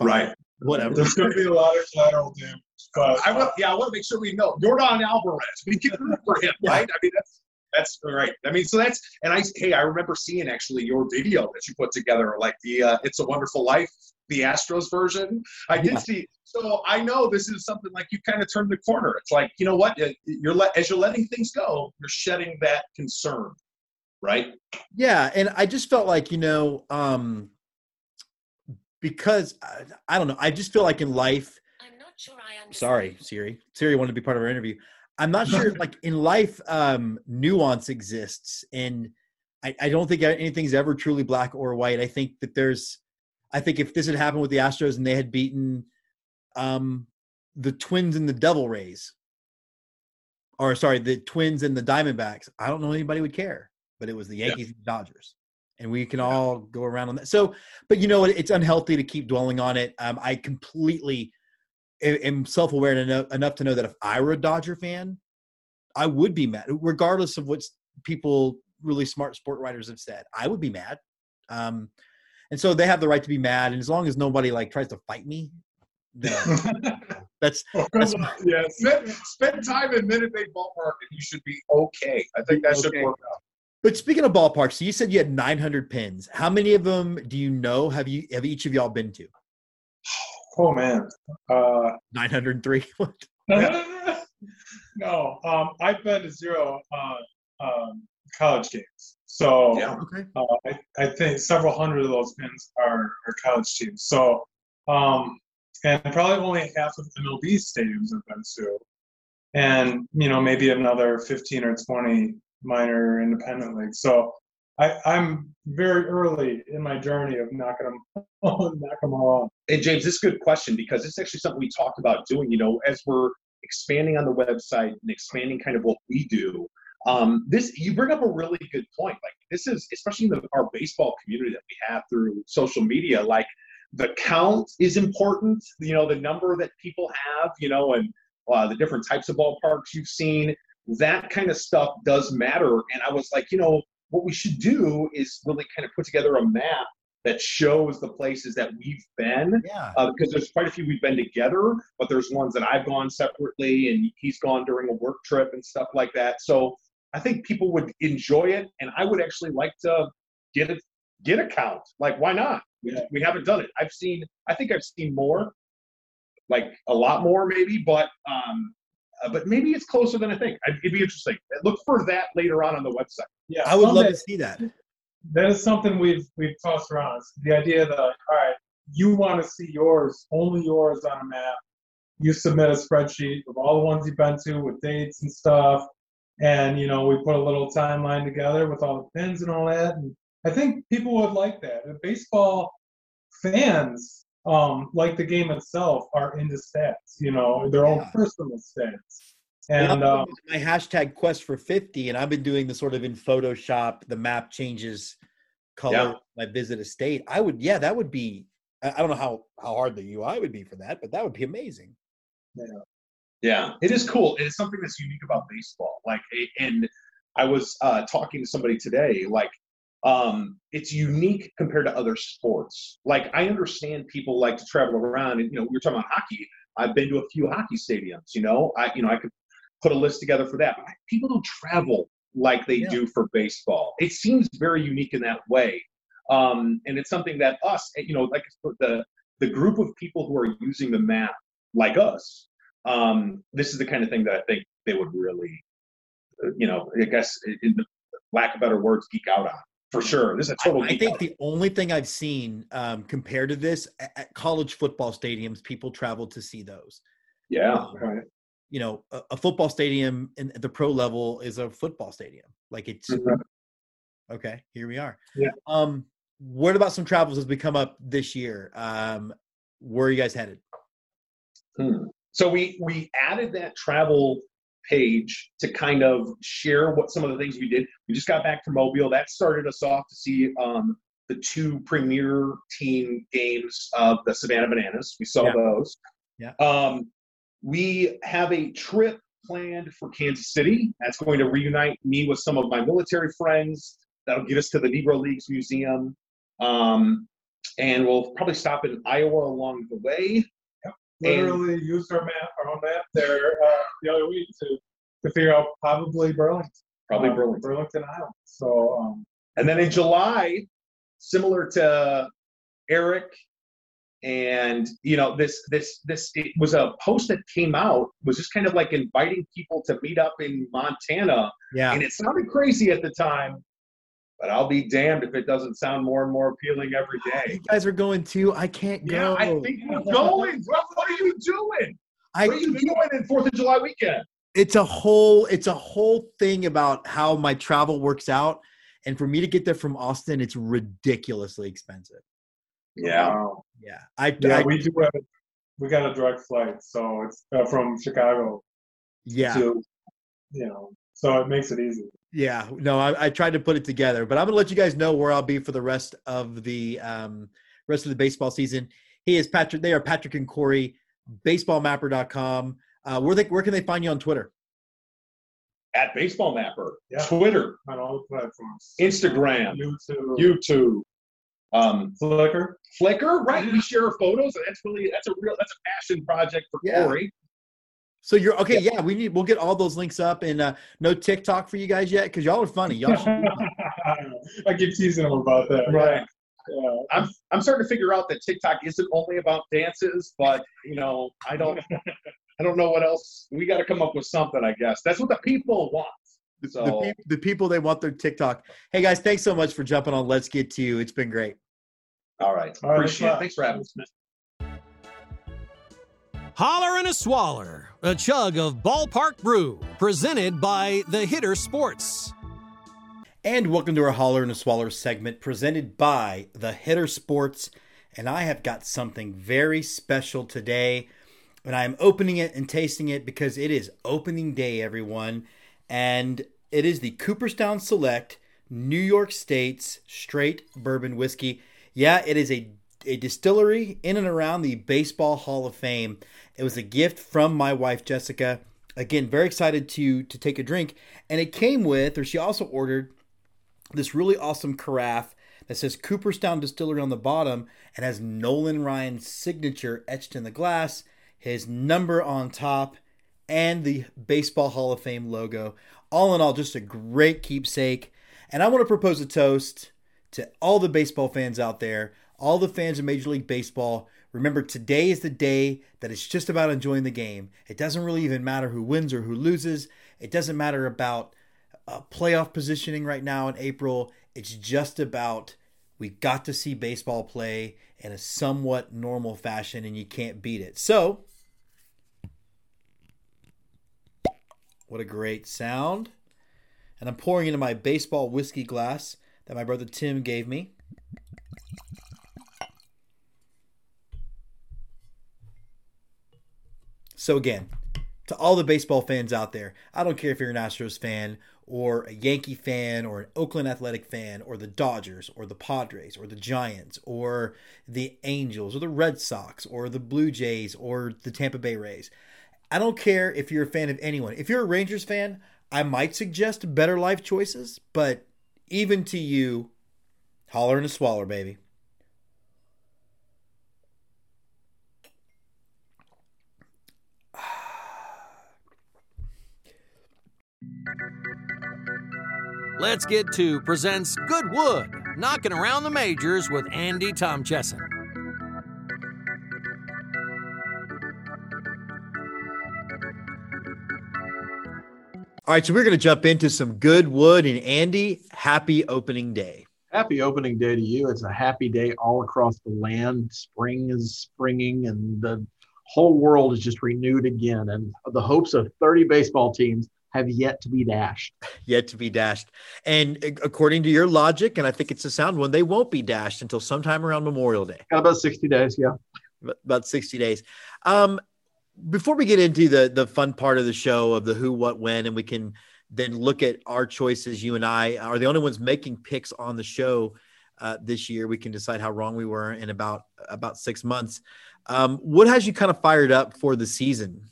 Right. Whatever. There's going to be a lot of collateral damage, but I want, yeah, I want to make sure we know Yordan Alvarez. We can root for him, right? I mean, that's that's right. I mean, so that's and I hey, I remember seeing actually your video that you put together, like the uh, "It's a Wonderful Life," the Astros version. I did Yeah. see. So I know this is something like you kind of turned the corner. It's like you know what, you're let as you're letting things go, you're shedding that concern, right? Yeah, and I just felt like you know, um, because I, I don't know, I just feel like in life. I'm not sure I understand. Sorry, Siri. Siri wanted to be part of our interview. I'm not sure, like in life, um, nuance exists, and I, I don't think anything's ever truly black or white. I think that there's, I think if this had happened with the Astros and they had beaten, um, the Twins and the Devil Rays, or sorry, the Twins and the Diamondbacks, I don't know anybody would care. But it was the Yeah. Yankees and Dodgers, and we can all go around on that. So, but you know what? It's unhealthy to keep dwelling on it. Um, I completely am- am self-aware enough, enough to know that if I were a Dodger fan, I would be mad, regardless of what people really smart sport writers have said. I would be mad. Um, and so they have the right to be mad, and as long as nobody like tries to fight me, then that's that's yeah, spend, spend time in Minute Maid Ballpark, and you should be okay. I think that should work out. But speaking of ballparks, so you said you had 900 pins. How many of them do you know? Have you have each of y'all been to? oh man, uh, 903. no, um, I've been to zero uh, um, college games. So Yeah. okay. uh, I, I think several hundred of those pins are, are college teams. So, um, and probably only half of MLB stadiums I've been to, and you know maybe another 15 or 20 minor independent leagues. So. I, I'm very early in my journey of knocking them, knock them all off. And James, this is a good question because it's actually something we talked about doing. You know, as we're expanding on the website and expanding kind of what we do. Um, this you bring up a really good point. Like this is especially in the, our baseball community that we have through social media. Like the count is important. You know, the number that people have. You know, and uh, the different types of ballparks you've seen. That kind of stuff does matter. And I was like, you know, what we should do is really kind of put together a map that shows the places that we've been Yeah. uh, because there's quite a few we've been together, but there's ones that I've gone separately and he's gone during a work trip and stuff like that. So I think people would enjoy it, and I would actually like to get it get a count. Like, why not? We, Yeah. we haven't done it. I've seen. I think I've seen more, like a lot more, maybe. But um, uh, but maybe it's closer than I think. It'd be interesting. Look for that later on on the website. Yeah, I would love someday- to see that. that is something we've we've tossed around. It's the idea that all right, you want to see yours, only yours on a map. You submit a spreadsheet of all the ones you've been to with dates and stuff, and you know we put a little timeline together with all the pins and all that. And I think people would like that. Baseball fans, um, like the game itself, are into stats. You know their own personal stats. And um, my hashtag quest for 50, and I've been doing the sort of in Photoshop, the map changes color Yeah. I visit a state. I would, yeah, that would be. I I don't know how how hard the UI would be for that, but that would be amazing. Yeah, it is cool. It is something that's unique about baseball. Like, and I was uh, talking to somebody today. Like, um, it's unique compared to other sports. Like, I understand people like to travel around, and you know, we were talking about hockey. I've been to a few hockey stadiums. You know, I you know I could put a list together for that. But people don't travel like they Yeah. do for baseball. It seems very unique in that way, um, and it's something that us, you know, like the the group of people who are using the map like us um, this is the kind of thing that I think they would really, uh, you know, I guess in the lack of better words, geek out on for sure. This is a total. I geek think out. the only thing I've seen um, compared to this at, college football stadiums, people travel to see those. yeah, um, right. You know, a, a football stadium in, at the pro level is a football stadium. Like it's Mhm. okay. Here we are. Yeah. Um, what about some travels as we come up this year? Um, where are you guys headed? Hmm. So we we added that travel page to kind of share what some of the things we did. We just got back from Mobile. That started us off to see um, the two premier team games of the Savannah Bananas. We saw Yeah. those. Yeah. Um, we have a trip planned for Kansas City. That's going to reunite me with some of my military friends. That'll get us to the Negro Leagues Museum. Um, and we'll probably stop in Iowa along the way. Literally used our map, our own map there uh, the other week to to figure out probably Burlington, Probably um, Burlington. Burlington, Iowa. So um, And then in July, similar to Eric, and you know this this this it was a post that came out was just kind of like inviting people to meet up in Montana, Yeah. and it sounded crazy at the time, but I'll be damned if it doesn't sound more and more appealing every day. You guys are going too. I can't go. Yeah. I think we're going. What, what are you doing? I What are you doing in Fourth of July weekend? it's a whole it's a whole thing about how my travel works out and for me to get there from austin it's ridiculously expensive wow. yeah i, yeah, I we do have we got a direct flight, so it's uh, from Chicago yeah to you know, so it makes it easy. Yeah no I, I tried to put it together but i'm gonna let you guys know where i'll be for the rest of the um rest of the baseball season he is patrick they are patrick and cory baseballmapper.com uh where they where can they find you on twitter At Baseball Mapper, Yeah. Twitter, on all the platforms. Instagram, YouTube, YouTube, um, Flickr. Flickr, right? We share photos. and That's really that's a real that's a passion project for Yeah. Cory. So you're okay yeah we need we'll get all those links up and uh no tiktok for you guys yet because y'all are funny y'all should do that. I keep teasing them about that. Right. Yeah. I'm I'm starting to figure out that TikTok isn't only about dances, but you know, I don't I don't know what else. We got to come up with something, I guess. That's what the people want. the, So the people they want their TikTok. Hey guys, thanks so much for jumping on. Let's get to you. It's been great. all right, All right, appreciate it. thanks, Thanks for having us. Holler and a Swaller, a chug of ballpark brew, presented by The Hitter Sports. And welcome to our Holler and a Swaller segment presented by the Hitter Sports. And I have got something very special today. And I'm opening it and tasting it because it is opening day, everyone. And it is the Cooperstown Select New York State's straight bourbon whiskey. Yeah, it is a, a distillery in and around the Baseball Hall of Fame. It was a gift from my wife, Jessica. Again, very excited to to take a drink. And it came with, or she also ordered, this really awesome carafe that says Cooperstown Distillery on the bottom and has Nolan Ryan's signature etched in the glass, his number on top, and the Baseball Hall of Fame logo. All in all, just a great keepsake. And I want to propose a toast to all the baseball fans out there, all the fans of Major League Baseball. Remember, today is the day that it's just about enjoying the game. It doesn't really even matter who wins or who loses. It doesn't matter about uh, playoff positioning right now in April. It's just about we got to see baseball play in a somewhat normal fashion, and you can't beat it. So, what a great sound. And I'm pouring into my baseball whiskey glass that my brother Tim gave me. So, again, to all the baseball fans out there, I don't care if you're an Astros fan or a Yankee fan or an Oakland Athletic fan or the Dodgers or the Padres or the Giants or the Angels or the Red Sox or the Blue Jays or the Tampa Bay Rays. I don't care if you're a fan of anyone. If you're a Rangers fan, I might suggest better life choices, but even to you, holler and a swaller, baby. Let's Get Two presents Good Wood, knocking around the majors with Andy Tom Chesson. All right, so we're going to jump into some good wood. And Andy, happy opening day. Happy opening day to you. It's a happy day all across the land. Spring is springing, and the whole world is just renewed again. And the hopes of 30 baseball teams have yet to be dashed. Yet to be dashed. And according to your logic, and I think it's a sound one, they won't be dashed until sometime around Memorial Day. Got about 60 days, yeah. About 60 days. Um, before we get into the the fun part of the show of the who, what, when, and we can then look at our choices. You and I are the only ones making picks on the show uh, this year. We can decide how wrong we were in about about six months. Um, what has you kind of fired up for the season?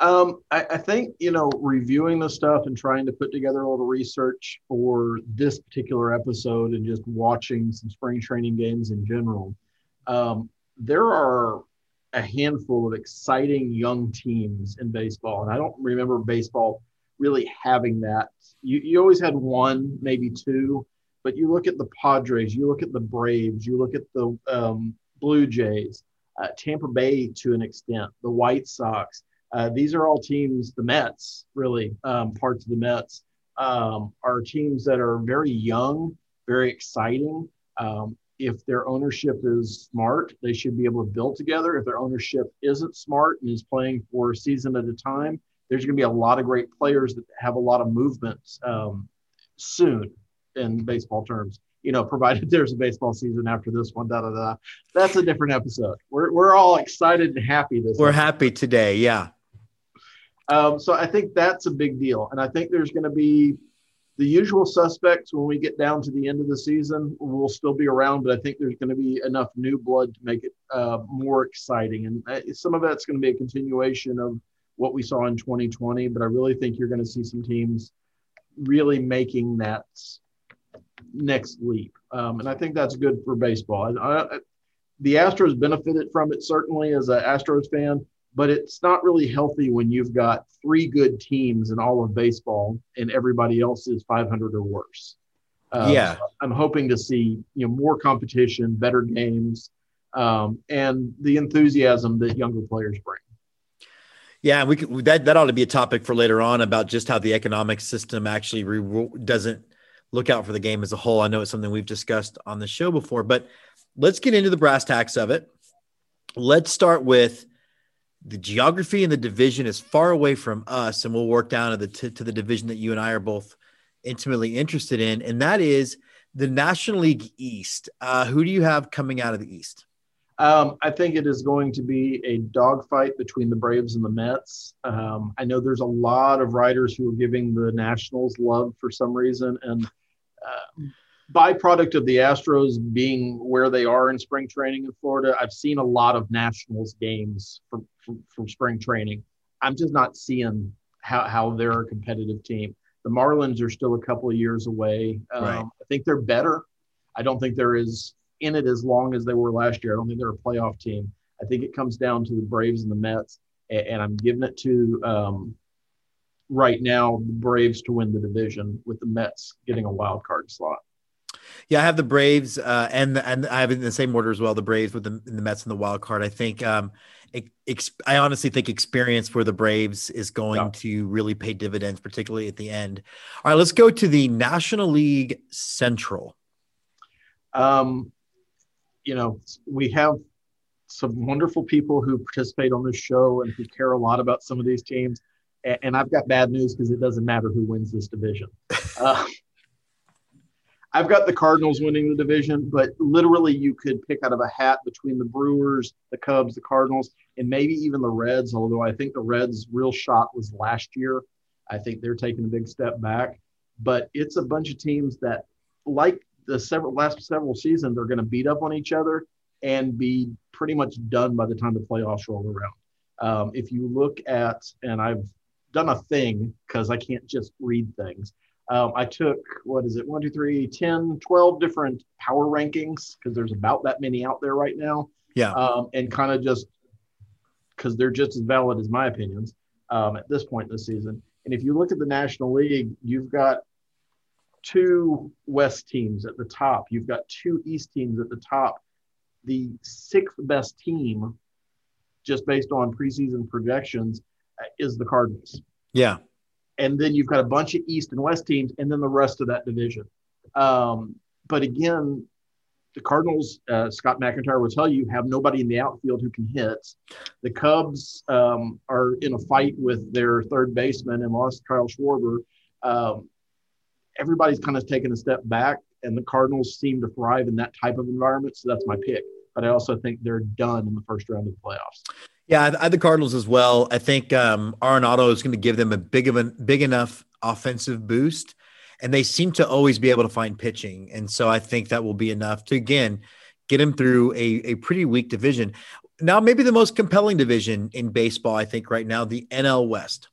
Um, I, I, think you know reviewing the stuff and trying to put together a little research for this particular episode and just watching some spring training games in general. Um, there are a handful of exciting young teams in baseball. And I don't remember baseball really having that. You, you always had one, maybe two, but you look at the Padres, you look at the Braves, you look at the um, Blue Jays, uh, Tampa Bay to an extent, the White Sox. Uh, these are all teams, the Mets, really, um, parts of the Mets, um, are teams that are very young, very exciting. Um, if their ownership is smart, they should be able to build together. If their ownership isn't smart and is playing for a season at a time, there's going to be a lot of great players that have a lot of movement um, soon in baseball terms. You know, provided there's a baseball season after this one, da da da. That's a different episode. We're, we're all excited and happy this. We're episode. happy today, yeah. Um, so I think that's a big deal, and I think there's going to be the usual suspects when we get down to the end of the season will still be around, but I think there's going to be enough new blood to make it uh, more exciting. And uh, some of that's going to be a continuation of what we saw in 2020, but I really think you're going to see some teams really making that next leap. Um, and I think that's good for baseball. I, I, the Astros benefited from it certainly as an Astros fan, but it's not really healthy when you've got three good teams in all of baseball and everybody else is 500 or worse. Um, yeah, I'm hoping to see you know more competition, better games, um, and the enthusiasm that younger players bring. Yeah, we could, that that ought to be a topic for later on about just how the economic system actually re- doesn't look out for the game as a whole. I know it's something we've discussed on the show before, but let's get into the brass tacks of it. Let's start with the geography and the division is far away from us, and we'll work down to the t- to the division that you and I are both intimately interested in, and that is the National League East. Uh, who do you have coming out of the East? Um, I think it is going to be a dogfight between the Braves and the Mets. Um, I know there's a lot of writers who are giving the Nationals love for some reason, and uh, byproduct of the Astros being where they are in spring training in Florida, I've seen a lot of Nationals games from, from, from spring training. I'm just not seeing how, how they're a competitive team. The Marlins are still a couple of years away. Um, right. I think they're better. I don't think they're as in it as long as they were last year. I don't think they're a playoff team. I think it comes down to the Braves and the Mets, and, and I'm giving it to um, right now the Braves to win the division with the Mets getting a wild card slot. Yeah, I have the Braves, uh, and and I have it in the same order as well. The Braves with the, the Mets and the wild card. I think, um, ex, I honestly think experience for the Braves is going Yeah. to really pay dividends, particularly at the end. All right, let's go to the National League Central. Um, you know, we have some wonderful people who participate on this show and who care a lot about some of these teams. A- And I've got bad news because it doesn't matter who wins this division. Uh, I've got the Cardinals winning the division, but literally you could pick out of a hat between the Brewers, the Cubs, the Cardinals, and maybe even the Reds. Although I think the Reds' real shot was last year. I think they're taking a big step back. But it's a bunch of teams that, like the several last several seasons, are going to beat up on each other and be pretty much done by the time the playoffs roll around. Um, if you look at, and I've done a thing because I can't just read things. Um, I took, what is it, one, two, three, 10, 12 different power rankings because there's about that many out there right now. Yeah. Um, and kind of just because they're just as valid as my opinions um, at this point in the season. And if you look at the National League, you've got two West teams at the top, you've got two East teams at the top. The sixth best team, just based on preseason projections, uh, is the Cardinals Yeah. And then you've got a bunch of East and West teams, and then the rest of that division. Um, but again, the Cardinals, uh, Scott McEntire will tell you, have nobody in the outfield who can hit. The Cubs um, are in a fight with their third baseman and lost Kyle Schwarber. Um, everybody's kind of taken a step back, and the Cardinals seem to thrive in that type of environment. So that's my pick. But I also think they're done in the first round of the playoffs. Yeah, I, I the Cardinals as well. I think um, Arenado is going to give them a big of a big enough offensive boost, and they seem to always be able to find pitching, and so I think that will be enough to again get them through a a pretty weak division. Now, maybe the most compelling division in baseball, I think, right now, the NL West.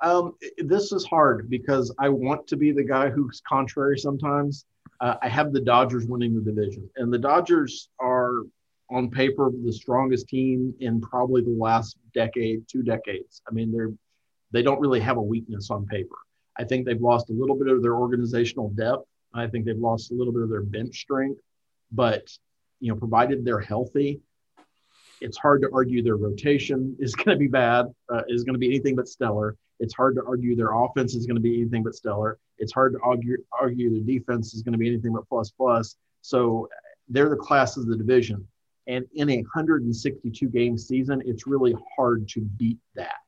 Um, this is hard because I want to be the guy who's contrary sometimes. Uh, I have the Dodgers winning the division, and the Dodgers are on paper the strongest team in probably the last decade, two decades. I mean, they're they don't really have a weakness on paper. I think they've lost a little bit of their organizational depth. I think they've lost a little bit of their bench strength, but you know, provided they're healthy, it's hard to argue their rotation is going to be bad, uh, is going to be anything but stellar. It's hard to argue their offense is going to be anything but stellar. It's hard to argue argue their defense is going to be anything but plus plus. So they're the class of the division. And in a 162 game season, it's really hard to beat that.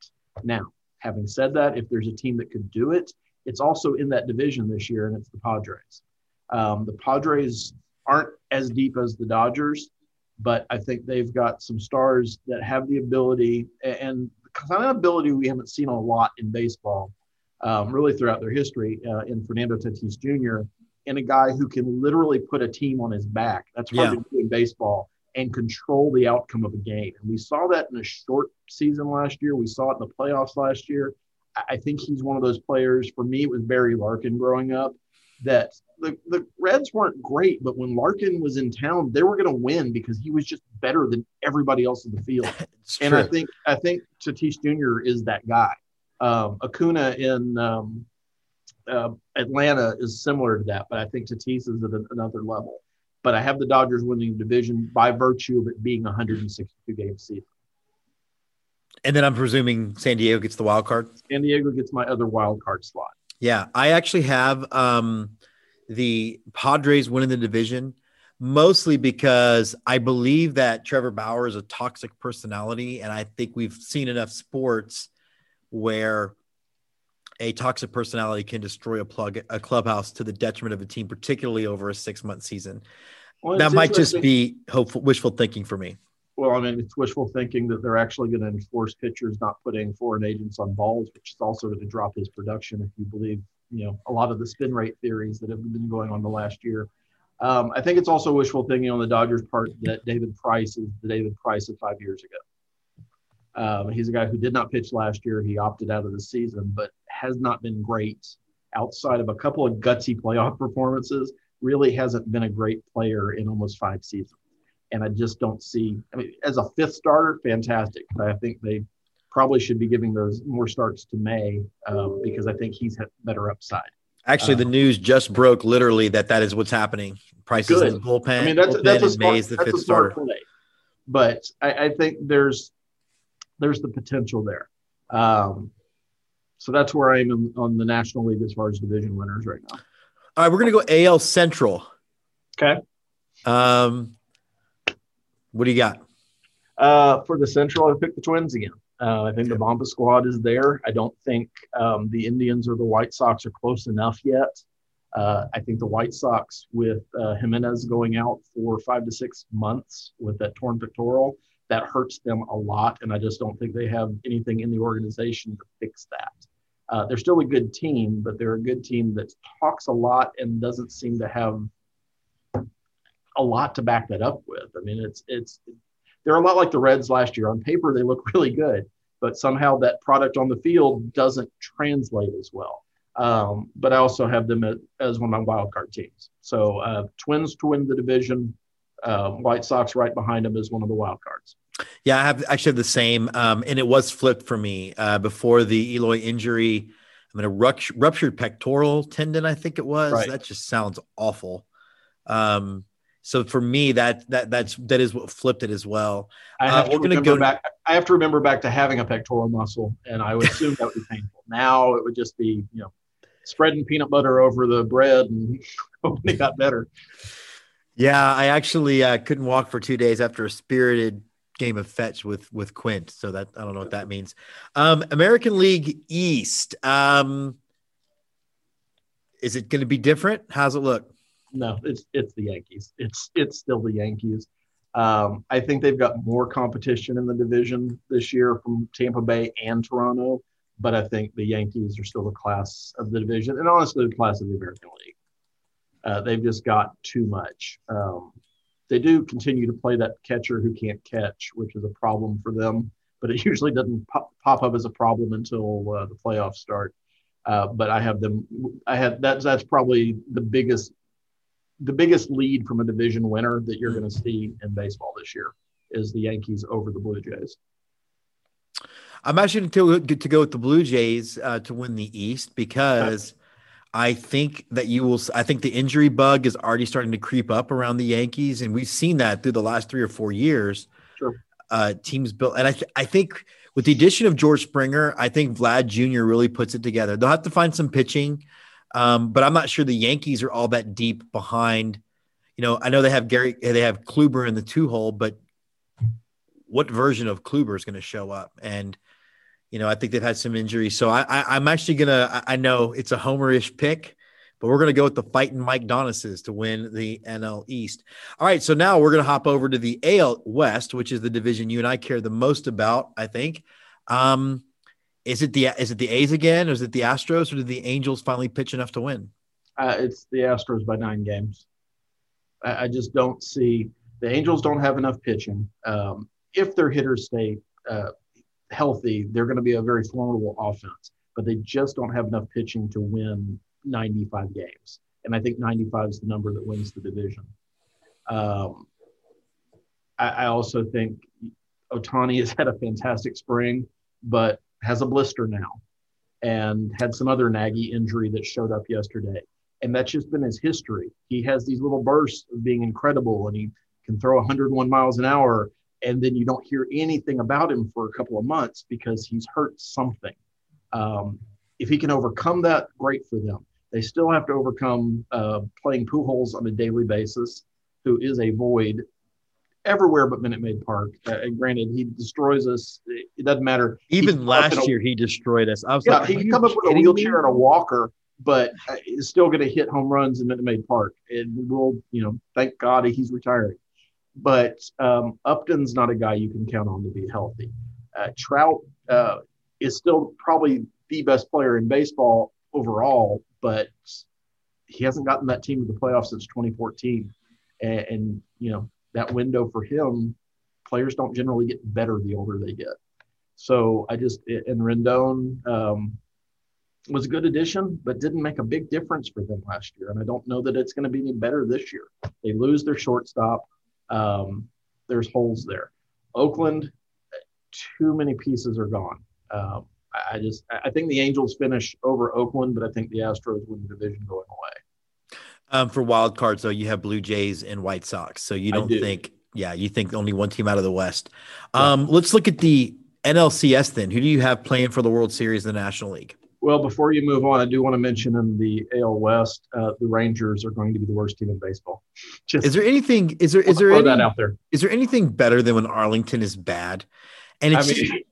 Now, having said that, if there's a team that could do it, it's also in that division this year, and it's the Padres. Um, the Padres aren't as deep as the Dodgers, but I think they've got some stars that have the ability and the kind of ability we haven't seen a lot in baseball, um, really throughout their history, uh, in Fernando Tatis Jr. and a guy who can literally put a team on his back. That's hard Yeah. to do in baseball and control the outcome of a game. And we saw that in a short season last year. We saw it in the playoffs last year. I think he's one of those players. For me, it was Barry Larkin growing up. That the, the Reds weren't great, but when Larkin was in town, they were going to win because he was just better than everybody else in the field. And true. I think I think Tatis Jr. is that guy. Um, Acuna in um, uh, Atlanta is similar to that, but I think Tatis is at an- another level. But I have the Dodgers winning the division by virtue of it being a 162 game season. and then I'm presuming San Diego gets the wild card. San Diego gets my other wild card slot. Yeah, I actually have um, the Padres winning the division, mostly because I believe that Trevor Bauer is a toxic personality, and I think we've seen enough sports where a toxic personality can destroy a plug a clubhouse to the detriment of a team, particularly over a six month season. Well, that might just be hopeful, wishful thinking for me. Well, I mean, it's wishful thinking that they're actually going to enforce pitchers not putting foreign agents on balls, which is also going to drop his production if you believe, you know, a lot of the spin rate theories that have been going on the last year. Um, I think it's also wishful thinking on the Dodgers' part that David Price is the David Price of five years ago. Um, he's a guy who did not pitch last year. He opted out of the season, but has not been great outside of a couple of gutsy playoff performances. Really hasn't been a great player in almost five seasons and I just don't see. I mean, as a fifth starter, fantastic. But I think they probably should be giving those more starts to May um, because I think he's had better upside. Actually, the news just broke literally that that is what's happening. Prices in Good. the bullpen. I mean, that's bullpen that's a smart, Mays, the that's fifth starter. play. But I, I think there's there's the potential there. Um, so that's where I am on the National League as far as division winners right now. All right, we're gonna go AL Central. Okay. Um, what do you got? Uh, for the Central, I picked the Twins again. Uh, I think the Bomba squad is there. I don't think um, the Indians or the White Sox are close enough yet. Uh, I think the White Sox, with uh, Jimenez going out for five to six months with that torn pectoral, that hurts them a lot. And I just don't think they have anything in the organization to fix that. Uh, they're still a good team, but they're a good team that talks a lot and doesn't seem to have a lot to back that up with. I mean, it's it's they're a lot like the Reds last year. On paper, they look really good, but somehow that product on the field doesn't translate as well. Um, but I also have them as, one of my wild card teams. So uh, Twins to win the division, uh, White Sox right behind him is one of the wild cards. Yeah, I have actually have the same, um, and it was flipped for me uh, before the Eloy injury. I mean, a rupt- ruptured pectoral tendon, I think it was. Right. That just sounds awful. Um, so for me, that that that's that is what flipped it as well. I Uh, have we're to gonna remember go- back. I have to remember back to having a pectoral muscle, and I would assume that would be painful. Now it would just be you know spreading peanut butter over the bread and hoping it got better. Yeah, I actually uh, couldn't walk for two days after a spirited game of fetch with with Quint. So that I don't know what that means. Um, American League East. Um, is it going to be different? How's it look? No, it's it's the Yankees. It's it's still the Yankees. Um, I think they've got more competition in the division this year from Tampa Bay and Toronto, but I think the Yankees are still the class of the division, and honestly, the class of the American League. Uh, they've just got too much. Um, they do continue to play that catcher who can't catch, which is a problem for them, but it usually doesn't pop, pop up as a problem until uh, the playoffs start. Uh, but I have them. I have that's that's probably the biggest the biggest lead from a division winner that you're going to see in baseball this year is the Yankees over the Blue Jays. I'm actually to, to go with the Blue Jays uh, to win the East because I think that you will. I think the injury bug is already starting to creep up around the Yankees, and we've seen that through the last three or four years. Sure. Uh, teams built, and I, th- I think with the addition of George Springer, I think Vlad Jr. really puts it together. They'll have to find some pitching, um, but I'm not sure the Yankees are all that deep behind. You know, I know they have Gerrit, they have Kluber in the two hole, but what version of Kluber is going to show up? And you know, I think they've had some injuries. So I, I I'm actually gonna. I I know it's a homerish pick, but we're gonna go with the fighting Mike Donuses to win the NL East. All right, so now we're gonna hop over to the AL West, which is the division you and I care the most about. I think. Um, is it the is it the A's again, or is it the Astros, or did the Angels finally pitch enough to win? Uh, it's the Astros by nine games. I, I just don't see the Angels don't have enough pitching. Um, if their hitters stay uh, healthy, they're going to be a very formidable offense, but they just don't have enough pitching to win 95 games. And I think 95 is the number that wins the division. Um, I, I also think Ohtani has had a fantastic spring, but has a blister now and had some other naggy injury that showed up yesterday. And that's just been his history. He has these little bursts of being incredible and he can throw 101 miles an hour. And then you don't hear anything about him for a couple of months because he's hurt something. Um, if he can overcome that, great for them. They still have to overcome uh, playing Pujols on a daily basis, who is a void everywhere but Minute Maid Park. Uh, and granted, he destroys us. It doesn't matter. Even can come up in last a- year, he destroyed us. I was yeah, like, he can come up with a wheelchair me? and a walker, but uh, is still going to hit home runs in Minute Maid Park. And we'll, you know, thank God he's retiring. But um, Upton's not a guy you can count on to be healthy. Uh, Trout uh, is still probably the best player in baseball overall, but he hasn't gotten that team to the playoffs since 2014. And, and you know, that window for him, players don't generally get better the older they get. So I just and Rendon um, was a good addition, but didn't make a big difference for them last year. And I don't know that it's going to be any better this year. They lose their shortstop. Um, there's holes there. Oakland, too many pieces are gone. Um, I, just I think the Angels finish over Oakland, but I think the Astros win the division going away. Um, for wild cards, though, you have Blue Jays and White Sox. So you don't do. think, yeah, you think only one team out of the West. Um, let's look at the NLCS then. Who do you have playing for the World Series in the National League? Well, before you move on, I do want to mention in the AL West, uh, the Rangers are going to be the worst team in baseball. Just Is there anything? Is there? Is there throw any, that out there? Is there anything better than when Arlington is bad? And I it's mean,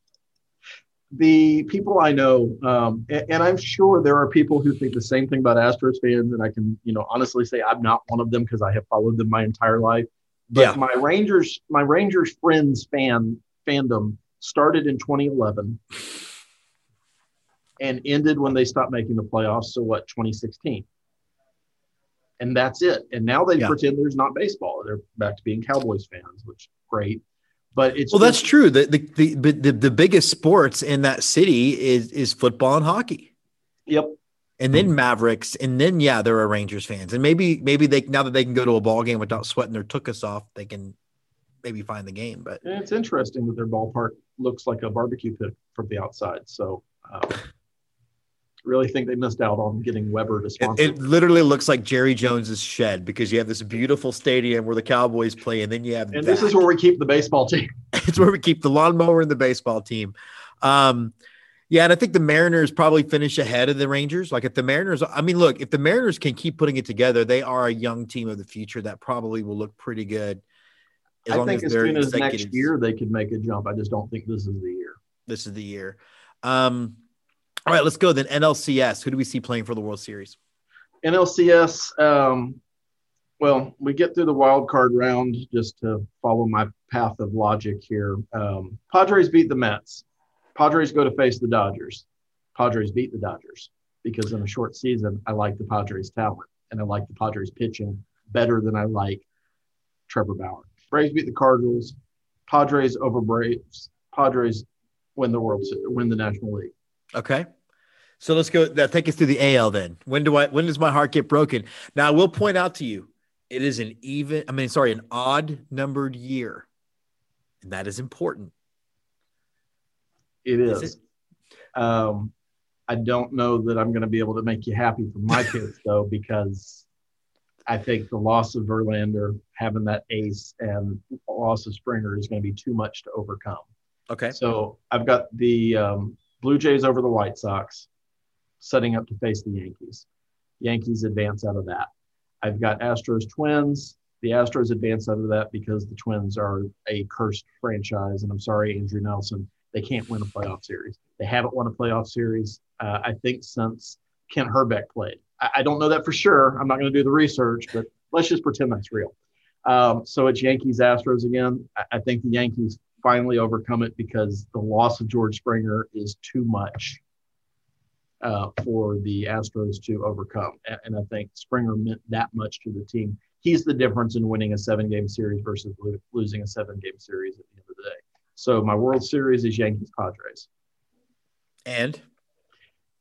the people I know, um, a- and, I'm sure there are people who think the same thing about Astros fans, and I can, you know, honestly say I'm not one of them because I have followed them my entire life. But Yeah. my Rangers, my Rangers friends fan fandom started in 2011 and ended when they stopped making the playoffs. So what, 2016? And that's it. And now they Yeah. pretend there's not baseball. They're back to being Cowboys fans, which great. But it's well, that's true. The, the the the the biggest sports in that city is is football and hockey. Yep. and then Mavericks, and then yeah, there are Rangers fans, and maybe maybe they now that they can go to a ball game without sweating their tuchus off, they can maybe find the game. But And it's interesting that their ballpark looks like a barbecue pit from the outside. So, um, really think they missed out on getting Weber to sponsor. it literally looks like Jerry Jones's shed because you have this beautiful stadium where the Cowboys play, and then you have and that. this is where we keep the baseball team. it's where we keep the lawnmower and the baseball team. Um, yeah, and I think the Mariners probably finish ahead of the Rangers. Like if the Mariners, I mean, look, if the Mariners can keep putting it together, they are a young team of the future that probably will look pretty good. I think as their soon as next year they could make a jump. I just don't think this is the year. this is the year. Um, all right, let's go then. NLCS. Who do we see playing for the World Series? NLCS. Um, well, we get through the wild card round just to follow my path of logic here. Um, Padres beat the Mets. Padres go to face the Dodgers. Padres beat the Dodgers because in a short season, I like the Padres' talent and I like the Padres' pitching better than I like Trevor Bauer. Braves beat the Cardinals. Padres over Braves. Padres win the World win the National League. Okay. So let's go. That take us through the AL then. When do I? When does my heart get broken? Now I will point out to you, it is an even. I mean, sorry, an odd numbered year, and that is important. It Is is. Um, I don't know that I'm going to be able to make you happy for my kids though, because I think the loss of Verlander, having that ace, and loss of Springer is going to be too much to overcome. Okay. So I've got the um, Blue Jays over the White Sox, setting up to face the Yankees. Yankees advance out of that. I've got Astros Twins. The Astros advance out of that because the Twins are a cursed franchise, and I'm sorry, Andrew Nelson, they can't win a playoff series. They haven't won a playoff series, uh, I think, since Kent Hrbek played. I, I don't know that for sure. I'm not going to do the research, but let's just pretend that's real. Um, so it's Yankees Astros again. I, I think the Yankees finally overcome it because the loss of George Springer is too much uh, for the Astros to overcome. And, I think Springer meant that much to the team. He's the difference in winning a seven game series versus lo- losing a seven game series at the end of the day. So my World Series is Yankees Padres. And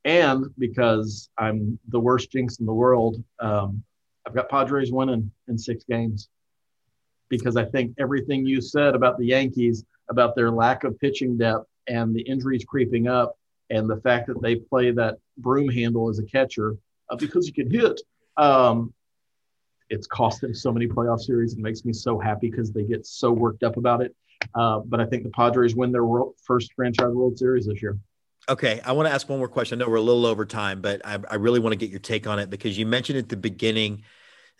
And because I'm the worst jinx in the world, um, I've got Padres winning in six games. Because I think everything you said about the Yankees, about their lack of pitching depth and the injuries creeping up, and the fact that they play that broom handle as a catcher uh, because you can hit, um, it's cost them so many playoff series. It makes me so happy because they get so worked up about it. Uh, but I think the Padres win their world, first franchise World Series this year. Okay, I want to ask one more question. I know we're a little over time, but I, I really want to get your take on it because you mentioned at the beginning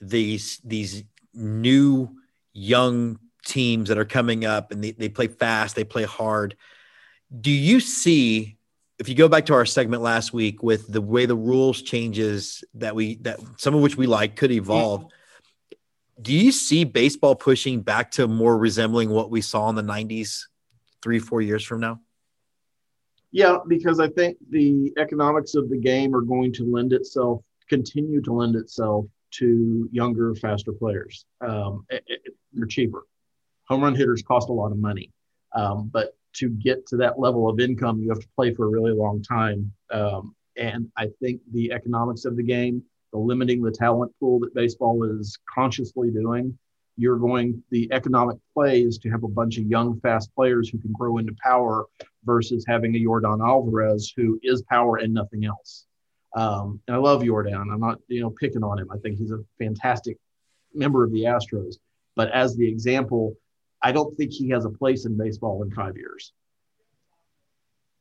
these these new young teams that are coming up and they, they play fast, they play hard. Do you see if you go back to our segment last week with the way the rules changes that we that some of which we like could evolve, do you see baseball pushing back to more resembling what we saw in the 90s three, four years from now? Yeah, because I think the economics of the game are going to lend itself, continue to lend itself to younger, faster players. Um, it- it- they're cheaper. Home run hitters cost a lot of money, um, but to get to that level of income, you have to play for a really long time. Um, and I think the economics of the game, the limiting the talent pool that baseball is consciously doing, you're going the economic play is to have a bunch of young, fast players who can grow into power versus having a Yordan Alvarez who is power and nothing else. Um, and I love Yordan. I'm not, you know, picking on him. I think he's a fantastic member of the Astros. But as the example, I don't think he has a place in baseball in five years.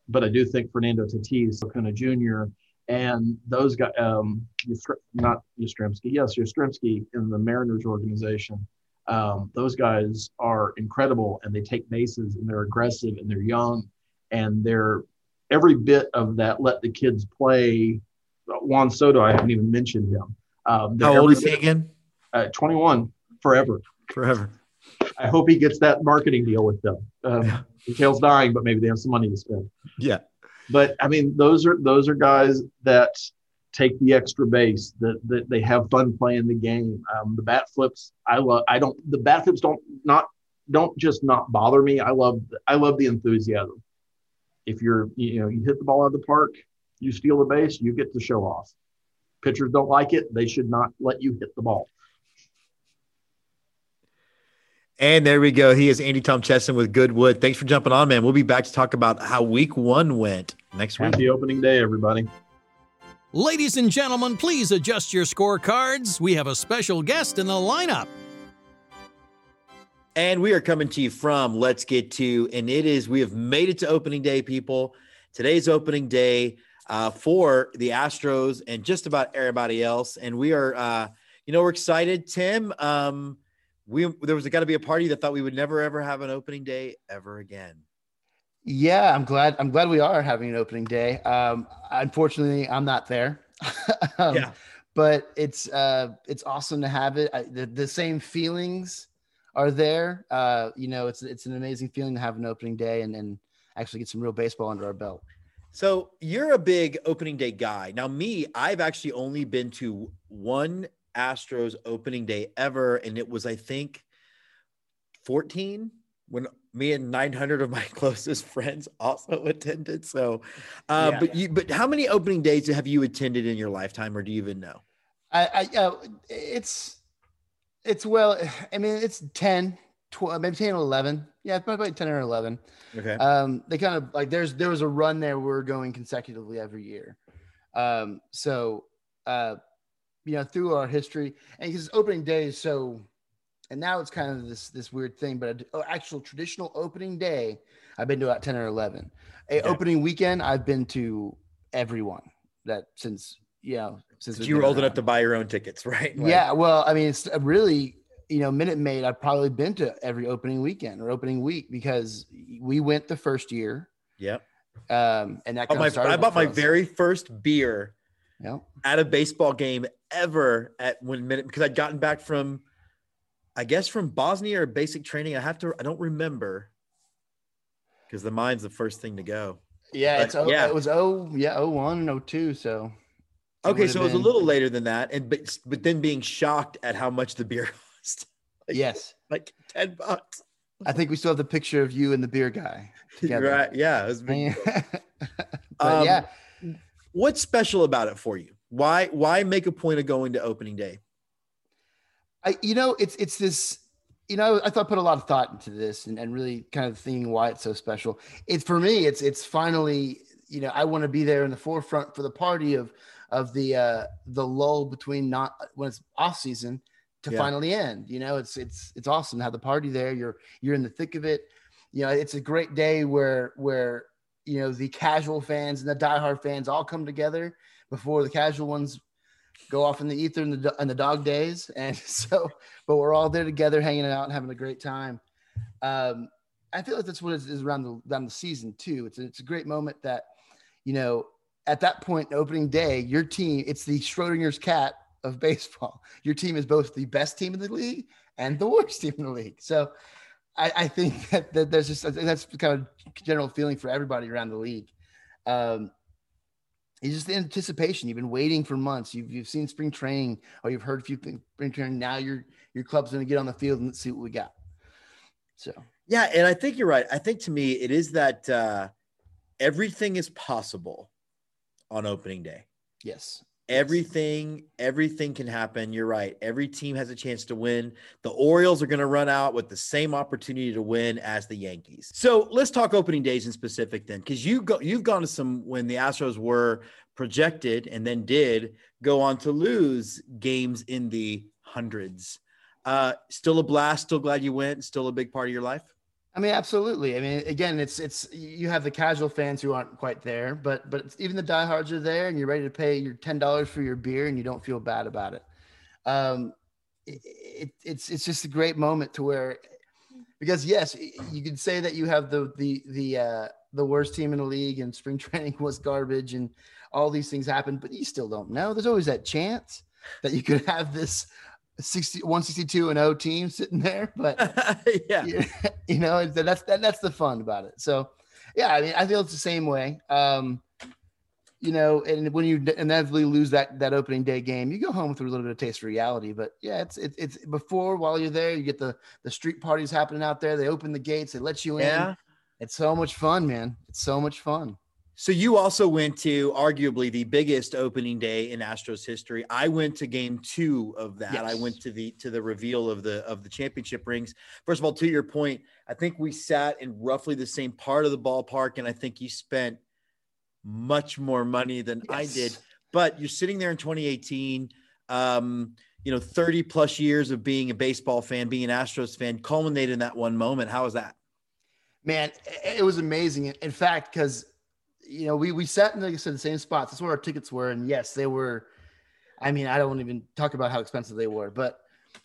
But I do think Fernando Tatis, Acuna Jr., and those guys, um, not Yastrzemski, yes, Yastrzemski in the Mariners organization, um, those guys are incredible and they take bases and they're aggressive and they're young and they're every bit of that let the kids play. Juan Soto, I haven't even mentioned him. Um, How old is he again? Uh, 21, forever. Forever. I hope he gets that marketing deal with them. Um, Mikhail's dying, but maybe they have some money to spend. Yeah. But I mean, those are those are guys that take the extra base, that, that they have fun playing the game. Um, the bat flips, I love. I don't. The bat flips don't not don't just not bother me. I love I love the enthusiasm. If you're you know you hit the ball out of the park, you steal the base, you get to show off. Pitchers don't like it. They should not let you hit the ball. And there we go. He is Andy Tom Chesson with Goodwood. Thanks for jumping on, man. We'll be back to talk about how week one went next week. Happy opening day, everybody. Ladies and gentlemen, please adjust your scorecards. We have a special guest in the lineup. And we are coming to you from Let's Get Two, and it is, we have made it to opening day, people. Today's opening day uh, for the Astros and just about everybody else. And we are, uh, you know, we're excited. Tim, um, we there was got to be a party that thought we would never ever have an opening day ever again. Yeah, I'm glad. I'm glad we are having an opening day. Um, unfortunately, I'm not there. um, yeah, but it's uh, it's awesome to have it. I, the, the same feelings are there. Uh, you know, it's it's an amazing feeling to have an opening day and and actually get some real baseball under our belt. So you're a big opening day guy. Now, me, I've actually only been to one Astros opening day ever. And it was, I think, 14 when me and 900 of my closest friends also attended. So, uh, yeah. but you, but how many opening days have you attended in your lifetime, or do you even know? I, I uh, it's, it's well, I mean, it's 10, 12, maybe 10 or 11. Yeah, it's probably 10 or 11. Okay. Um, they kind of like, there's, there was a run there. We are going consecutively every year. Um, so, uh, you know, through our history, and because opening day is so, and now it's kind of this this weird thing, but an actual traditional opening day, I've been to about ten or eleven. A okay. opening weekend, I've been to everyone that since you know since you were old enough to buy your own tickets, right? Like, yeah, well, I mean, it's really you know, Minute Maid. I've probably been to every opening weekend or opening week because we went the first year. Yep. Um, and that oh, my, I bought my very first beer yeah. at a baseball game ever at one minute because I'd gotten back from, I guess from Bosnia or basic training. I have to, I don't remember because the mind's the first thing to go. Yeah, but, it's oh, yeah. it was oh yeah oh one and oh two. So okay, so it was a little later than that, and but but then being shocked at how much the beer cost. Like, yes, like ten bucks. I think we still have the picture of you and the beer guy together. right? Yeah, it was. but um, yeah, what's special about it for you? Why why make a point of going to opening day? I you know it's it's this you know I thought put a lot of thought into this and, and really kind of thinking why it's so special. It's for me it's it's finally you know I want to be there in the forefront for the party of of the uh the lull between not when it's off season to yeah. finally end. You know it's it's it's awesome to have the party there. You're you're in the thick of it. You know it's a great day where where you know the casual fans and the diehard fans all come together before the casual ones go off in the ether in the in the dog days. And so, but we're all there together, hanging out and having a great time. Um, I feel like that's what it is around the around the season too. It's a, it's a great moment that you know at that point opening day, your team it's the Schrodinger's cat of baseball. Your team is both the best team in the league and the worst team in the league. So I, I think that, that, there's just that's kind of general feeling for everybody around the league. Um, it's just the anticipation. You've been waiting for months. You've, you've seen spring training or you've heard a few things spring training. Now your your club's going to get on the field and let's see what we got. So yeah, and I think you're right. I think to me it is that uh, everything is possible on opening day. Yes. Everything, everything can happen. You're right. Every team has a chance to win. The Orioles are going to run out with the same opportunity to win as the Yankees. So let's talk opening days in specific then, because you go, you've gone to some when the Astros were projected and then did go on to lose games in the hundreds. Uh, still a blast. Still glad you went. Still a big part of your life. I mean, absolutely. I mean, again, it's it's you have the casual fans who aren't quite there, but but even the diehards are there, and you're ready to pay your ten dollars for your beer, and you don't feel bad about it. Um, it, it, it's it's just a great moment to where, because yes, you could say that you have the the the uh, the worst team in the league, and spring training was garbage, and all these things happen, but you still don't know. There's always that chance that you could have this 60 162 and 0 team sitting there but yeah. you, know that's that, that's the fun about it. So yeah i mean i feel it's the same way. Um you know and when you inevitably lose that that opening day game you go home with a little bit of taste of reality. But yeah it's it's, it's before while you're there you get the the street parties happening out there. They open the gates. They let you in. Yeah. it's so much fun man. It's so much fun So you also went to arguably the biggest opening day in Astros history. I went to game two of that. I went to the to the reveal of the of the championship rings. First of all, to your point, I think we sat in roughly the same part of the ballpark, and I think you spent much more money than I did. But you're sitting there in 2018. Um, you know, 30 plus years of being a baseball fan, being an Astros fan, culminated in that one moment. How was that? man it it was amazing in fact because you know we we sat in like i said the same spots that's where our tickets were and yes they were i mean i don't even talk about how expensive they were but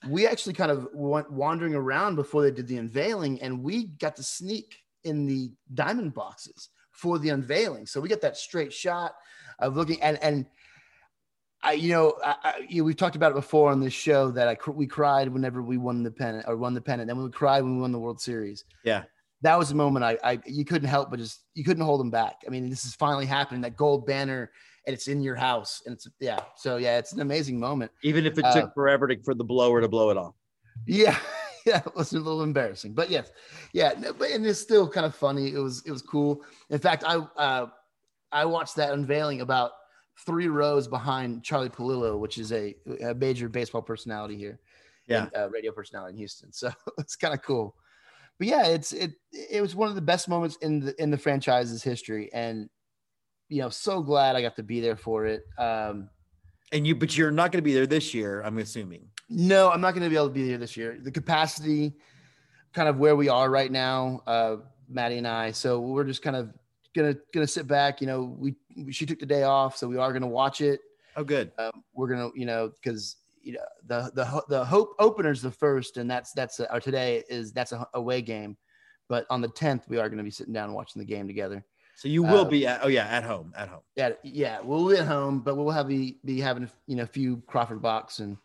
we actually kind of went wandering around before they did the unveiling and we got to sneak in the diamond boxes for the unveiling so we got that straight shot of looking and and I, you know, I, I, you, we've talked about it before on this show that I, we cried whenever we won the pennant or won the pennant. Then we cried when we won the World Series Yeah. That was a moment I, I you couldn't help but just you couldn't hold them back. I mean, this is finally happening. That gold banner and it's in your house, and it's yeah. So yeah, it's an amazing moment. Even if it Uh, took forever to, for the blower to blow it off. Yeah, yeah, it was a little embarrassing, but yes, yeah. No, but and it's still kind of funny. It was it was cool. In fact, I uh, I watched that unveiling about three rows behind Charlie Pallilo, which is a, a major baseball personality here, Yeah. and, uh, radio personality in Houston. So it's kind of cool. But yeah, it's it it was one of the best moments in the in the franchise's history, and you know, so glad I got to be there for it. Um, And you, but you're not going to be there this year, I'm assuming. no, I'm not going to be able to be there this year. The capacity, kind of where we are right now, uh, Maddie and I. So we're just kind of gonna gonna sit back. You know, we, we she took the day off, so we are gonna watch it. Oh, good. Um, we're gonna, you know, because you know the the the hope opener's the first, and that's that's or today is that's a away game, but on the 10th we are going to be sitting down and watching the game together. So you will Uh, be at, oh yeah, at home, at home. Yeah, yeah, we'll be at home, but we'll have be be having you know a few Crawford Bock and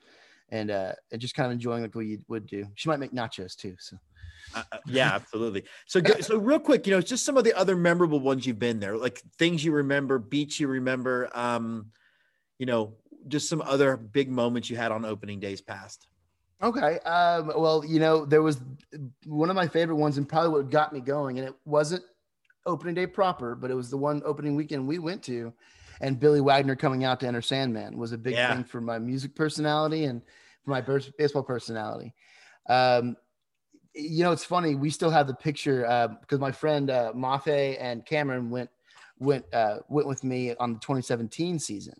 and uh and just kind of enjoying like we would do. She might make nachos too. So Uh, uh, yeah, absolutely. So, so real quick, you know, just some of the other memorable ones you've been there, like things you remember, beats you remember, um, you know, just some other big moments you had on opening days past. okay, um, well you know there was one of my favorite ones and probably what got me going, and it wasn't opening day proper, but it was the one opening weekend we went to, and Billy Wagner coming out to enter Sandman was a big Yeah. thing for my music personality and for my baseball personality. Um, you know, it's funny. We still have the picture uh, because my friend uh, Mafe and Cameron went went uh, went with me on the 2017 season,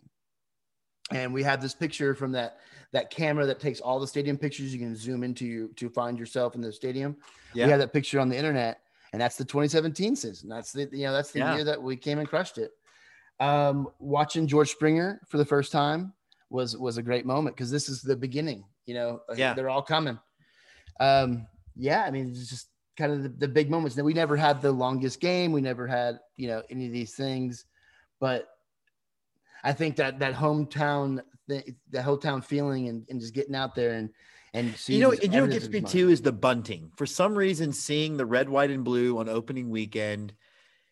and we have this picture from that that camera that takes all the stadium pictures. You can zoom into you to find yourself in the stadium. Yeah. We have that picture on the internet, and that's the 2017 season. That's the you know that's the Yeah. year that we came and crushed it. Um, watching George Springer for the first time was was a great moment because this is the beginning. You know, uh, Yeah. they're all coming. Um, yeah, I mean, it's just kind of the, the big moments. that we never had the longest game. We never had, you know, any of these things, but I think that that hometown, the, the hometown feeling, and, and just getting out there and and you know, you know what gets me too is the bunting. For some reason, seeing the red, white, and blue on opening weekend,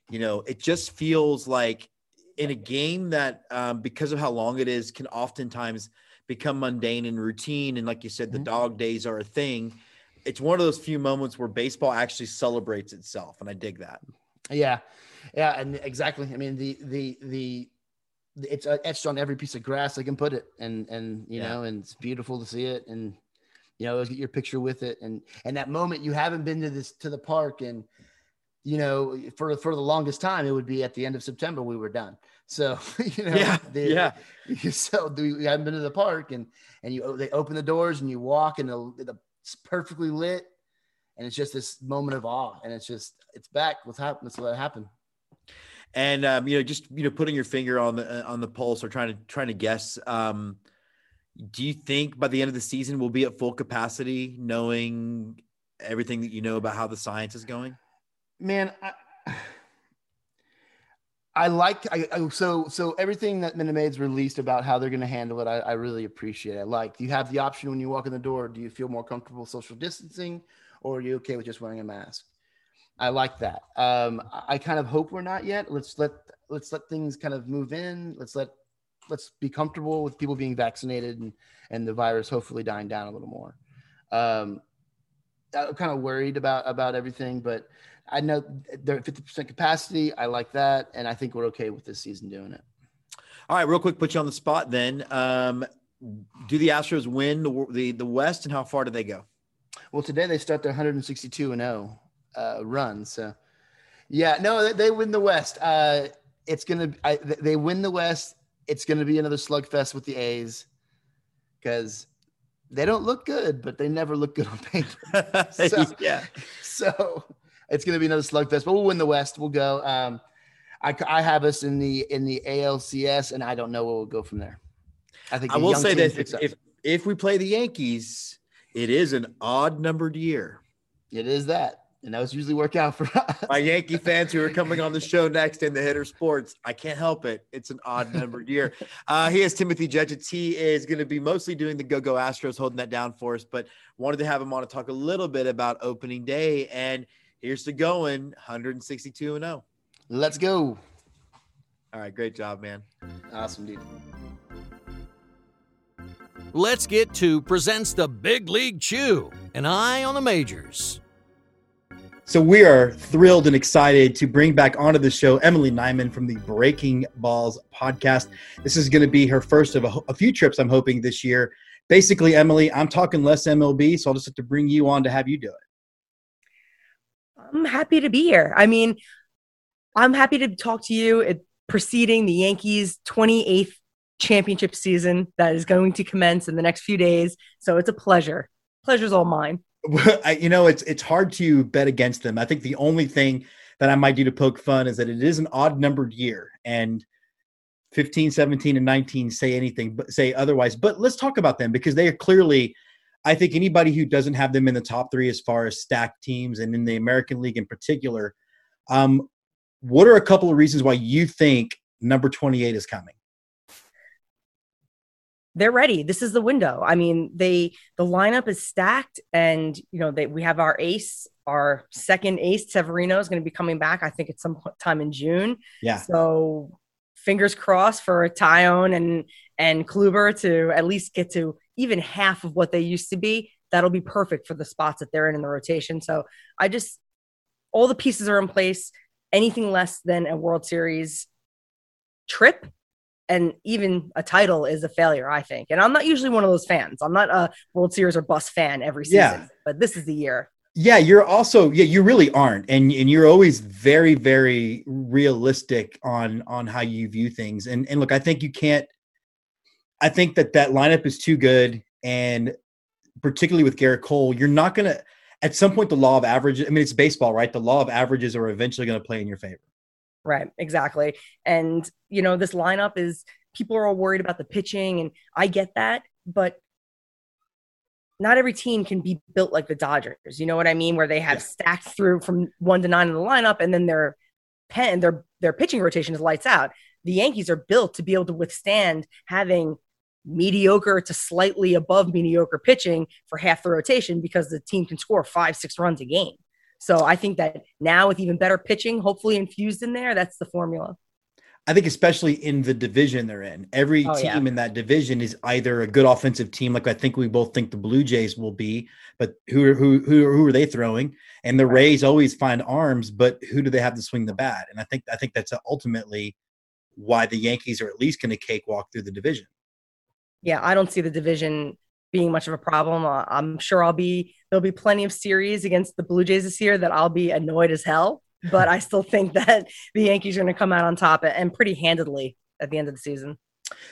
you know, it just feels like in a game that, um, because of how long it is, can oftentimes become mundane and routine. And like you said, the Mhm. dog days are a thing. It's one of those few moments where baseball actually celebrates itself, and I dig that. Yeah, yeah, and exactly. I mean, the the the it's uh, etched on every piece of grass they can put it, and and you Yeah. know, and it's beautiful to see it, and you know, get your picture with it, and and that moment you haven't been to this to the park, and you know, for for the longest time, it would be at the end of September we were done. So you know, Yeah, the- yeah. So do we haven't been to the park, and and you they open the doors and you walk, and the, the it's perfectly lit, and it's just this moment of awe, and it's just it's back. What's happened? What happened. And um, you know, just you know, putting your finger on the uh, on the pulse or trying to trying to guess. Um, do you think by the end of the season we'll be at full capacity, knowing everything that you know about how the science is going? man i, I like I, I so so everything that Minute released about how they're going to handle it I, I really appreciate it. Like you have the option when you walk in the door do you feel more comfortable social distancing or are you okay with just wearing a mask I like that um I, kind of hope we're not yet let's let let's let things kind of move in let's let let's be comfortable with people being vaccinated and and the virus hopefully dying down a little more um I'm kind of worried about about everything but I know they're at 50% capacity. I like that. And I think we're okay with this season doing it. All right, real quick, put you on the spot. Then, um, do the Astros win the, the the West, and how far do they go? Well, today they start their 162 and 0 uh, run. So, yeah, no, they, they win the West. Uh, it's going to, I, they win the West. It's to be another slugfest with the A's because they don't look good, but they never look good on paper. So- yeah, so it's going to be another slugfest, but we'll win the West. We'll go. Um, I, I have us in the in the ALCS, and I don't know where we'll go from there. I think I will say this: if, if if we play the Yankees, it is an odd numbered year. it is that, and those usually work out for us. My Yankee fans who are coming on the show next in the Hitter Sports, I can't help it. It's an odd numbered year. Uh, he is Timothy Judgets. He is going to be mostly doing the Go Go Astros, holding that down for us. But wanted to have him on to talk a little bit about opening day. And here's to going 162 and 0. Let's go. All right, great job, man. Awesome, dude. Let's Get Two presents the Big League Chew, an eye on the majors. So we are thrilled and excited to bring back onto the show Emily Nyman from the Breaking Balls podcast. This is going to be her first of a, a few trips, I'm hoping, this year. Basically, Emily, I'm talking less MLB, so I'll just have to bring you on to have you do it. I'm happy to be here. I mean, I'm happy to talk to you at preceding the Yankees' 28th championship season that is going to commence in the next few days. So it's a pleasure. Pleasure's all mine. You know, it's it's hard to bet against them. I think the only thing that I might do to poke fun is that it is an odd numbered year, and 15, 17, and 19 say anything but say otherwise. But let's talk about them because they are clearly. I think anybody who doesn't have them in the top three as far as stacked teams and in the American League in particular, um, what are a couple of reasons why you think number 28 is coming? They're ready. This is the window. I mean, they the lineup is stacked, and you know they we have our ace, our second ace, Severino is going to be coming back. I think at some point time in June. Yeah. So fingers crossed for Taillon and and Kluber to at least get to even half of what they used to be. That'll be perfect for the spots that they're in in the rotation. So I just all the pieces are in place. Anything less than a World Series trip and even a title is a failure, I think. And I'm not usually one of those fans. I'm not a World Series or bust fan every season, Yeah. but this is the year. Yeah, you're also yeah, you really aren't, and and you're always very very realistic on on how you view things. And and look, I think you can't. I think that that lineup is too good, and particularly with Gerrit Cole, you're not gonna. At some point, the law of averages. I mean, it's baseball, right? The law of averages are eventually going to play in your favor. Right, exactly. And you know, this lineup is people are all worried about the pitching, and I get that, but not every team can be built like the Dodgers. You know what I mean? Where they have Yeah. stacked through from one to nine in the lineup, and then their pen their their pitching rotation is lights out. The Yankees are built to be able to withstand having mediocre to slightly above mediocre pitching for half the rotation because the team can score five, six runs a game. So I think that now with even better pitching, hopefully infused in there, that's the formula. I think especially in the division they're in, every Oh, team yeah. in that division is either a good offensive team, like I think we both think the Blue Jays will be, but who who who, who are they throwing? And the Rays always find arms, but who do they have to swing the bat? And I think I think that's ultimately why the Yankees are at least going to cakewalk through the division. Yeah, I don't see the division being much of a problem. Uh, I'm sure I'll be there'll be plenty of series against the Blue Jays this year that I'll be annoyed as hell, but I still think that the Yankees are going to come out on top and pretty handedly at the end of the season.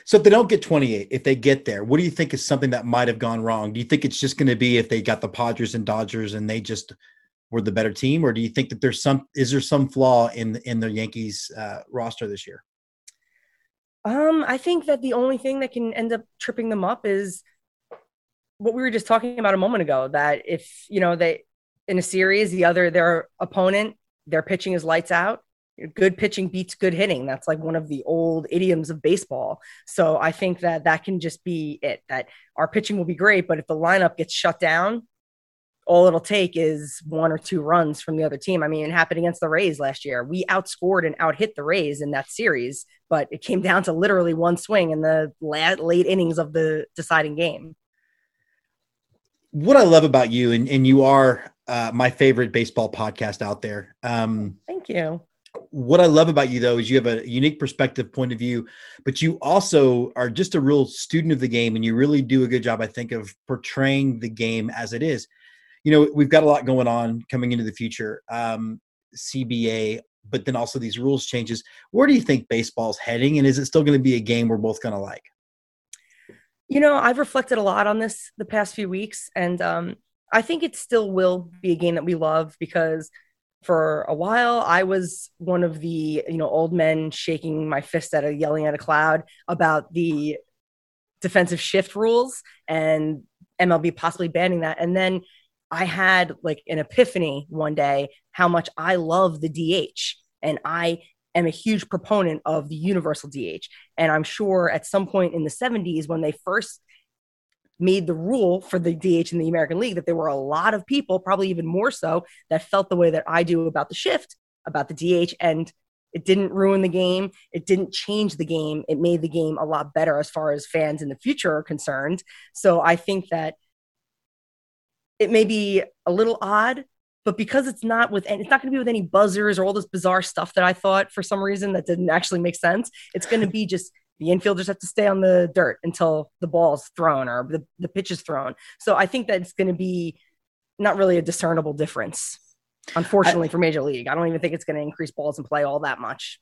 So if they don't get 28, if they get there, what do you think is something that might have gone wrong? Do you think it's just going to be if they got the Padres and Dodgers and they just were the better team, or do you think that there's some is there some flaw in in the Yankees uh, roster this year? Um, I think that the only thing that can end up tripping them up is what we were just talking about a moment ago. That if you know they in a series, the other their opponent, their pitching is lights out. Good pitching beats good hitting. That's like one of the old idioms of baseball. So I think that that can just be it. That our pitching will be great, but if the lineup gets shut down, all it'll take is one or two runs from the other team. I mean, it happened against the Rays last year. We outscored and outhit the Rays in that series, but it came down to literally one swing in the late, late innings of the deciding game. What I love about you, and, and you are uh, my favorite baseball podcast out there. Um, Thank you. What I love about you, though, is you have a unique perspective, point of view, but you also are just a real student of the game, and you really do a good job, I think, of portraying the game as it is you know, we've got a lot going on coming into the future. Um, CBA, but then also these rules changes. Where do you think baseball's heading, and is it still going to be a game we're both going to like? You know, I've reflected a lot on this the past few weeks, and um, I think it still will be a game that we love because for a while I was one of the you know old men shaking my fist at a yelling at a cloud about the defensive shift rules and MLB possibly banning that, and then I had like an epiphany one day how much I love the DH and I am a huge proponent of the universal DH. And I'm sure at some point in the 70s when they first made the rule for the DH in the American League that there were a lot of people, probably even more so, that felt the way that I do about the shift, about the DH. And it didn't ruin the game. It didn't change the game. It made the game a lot better as far as fans in the future are concerned. So I think that it may be a little odd, but because it's not with any, it's not going to be with any buzzers or all this bizarre stuff that I thought for some reason that didn't actually make sense. It's going to be just the infielders have to stay on the dirt until the ball's thrown or the, the pitch is thrown. So I think that it's going to be not really a discernible difference, unfortunately, I, for Major League. I don't even think it's going to increase balls in play all that much.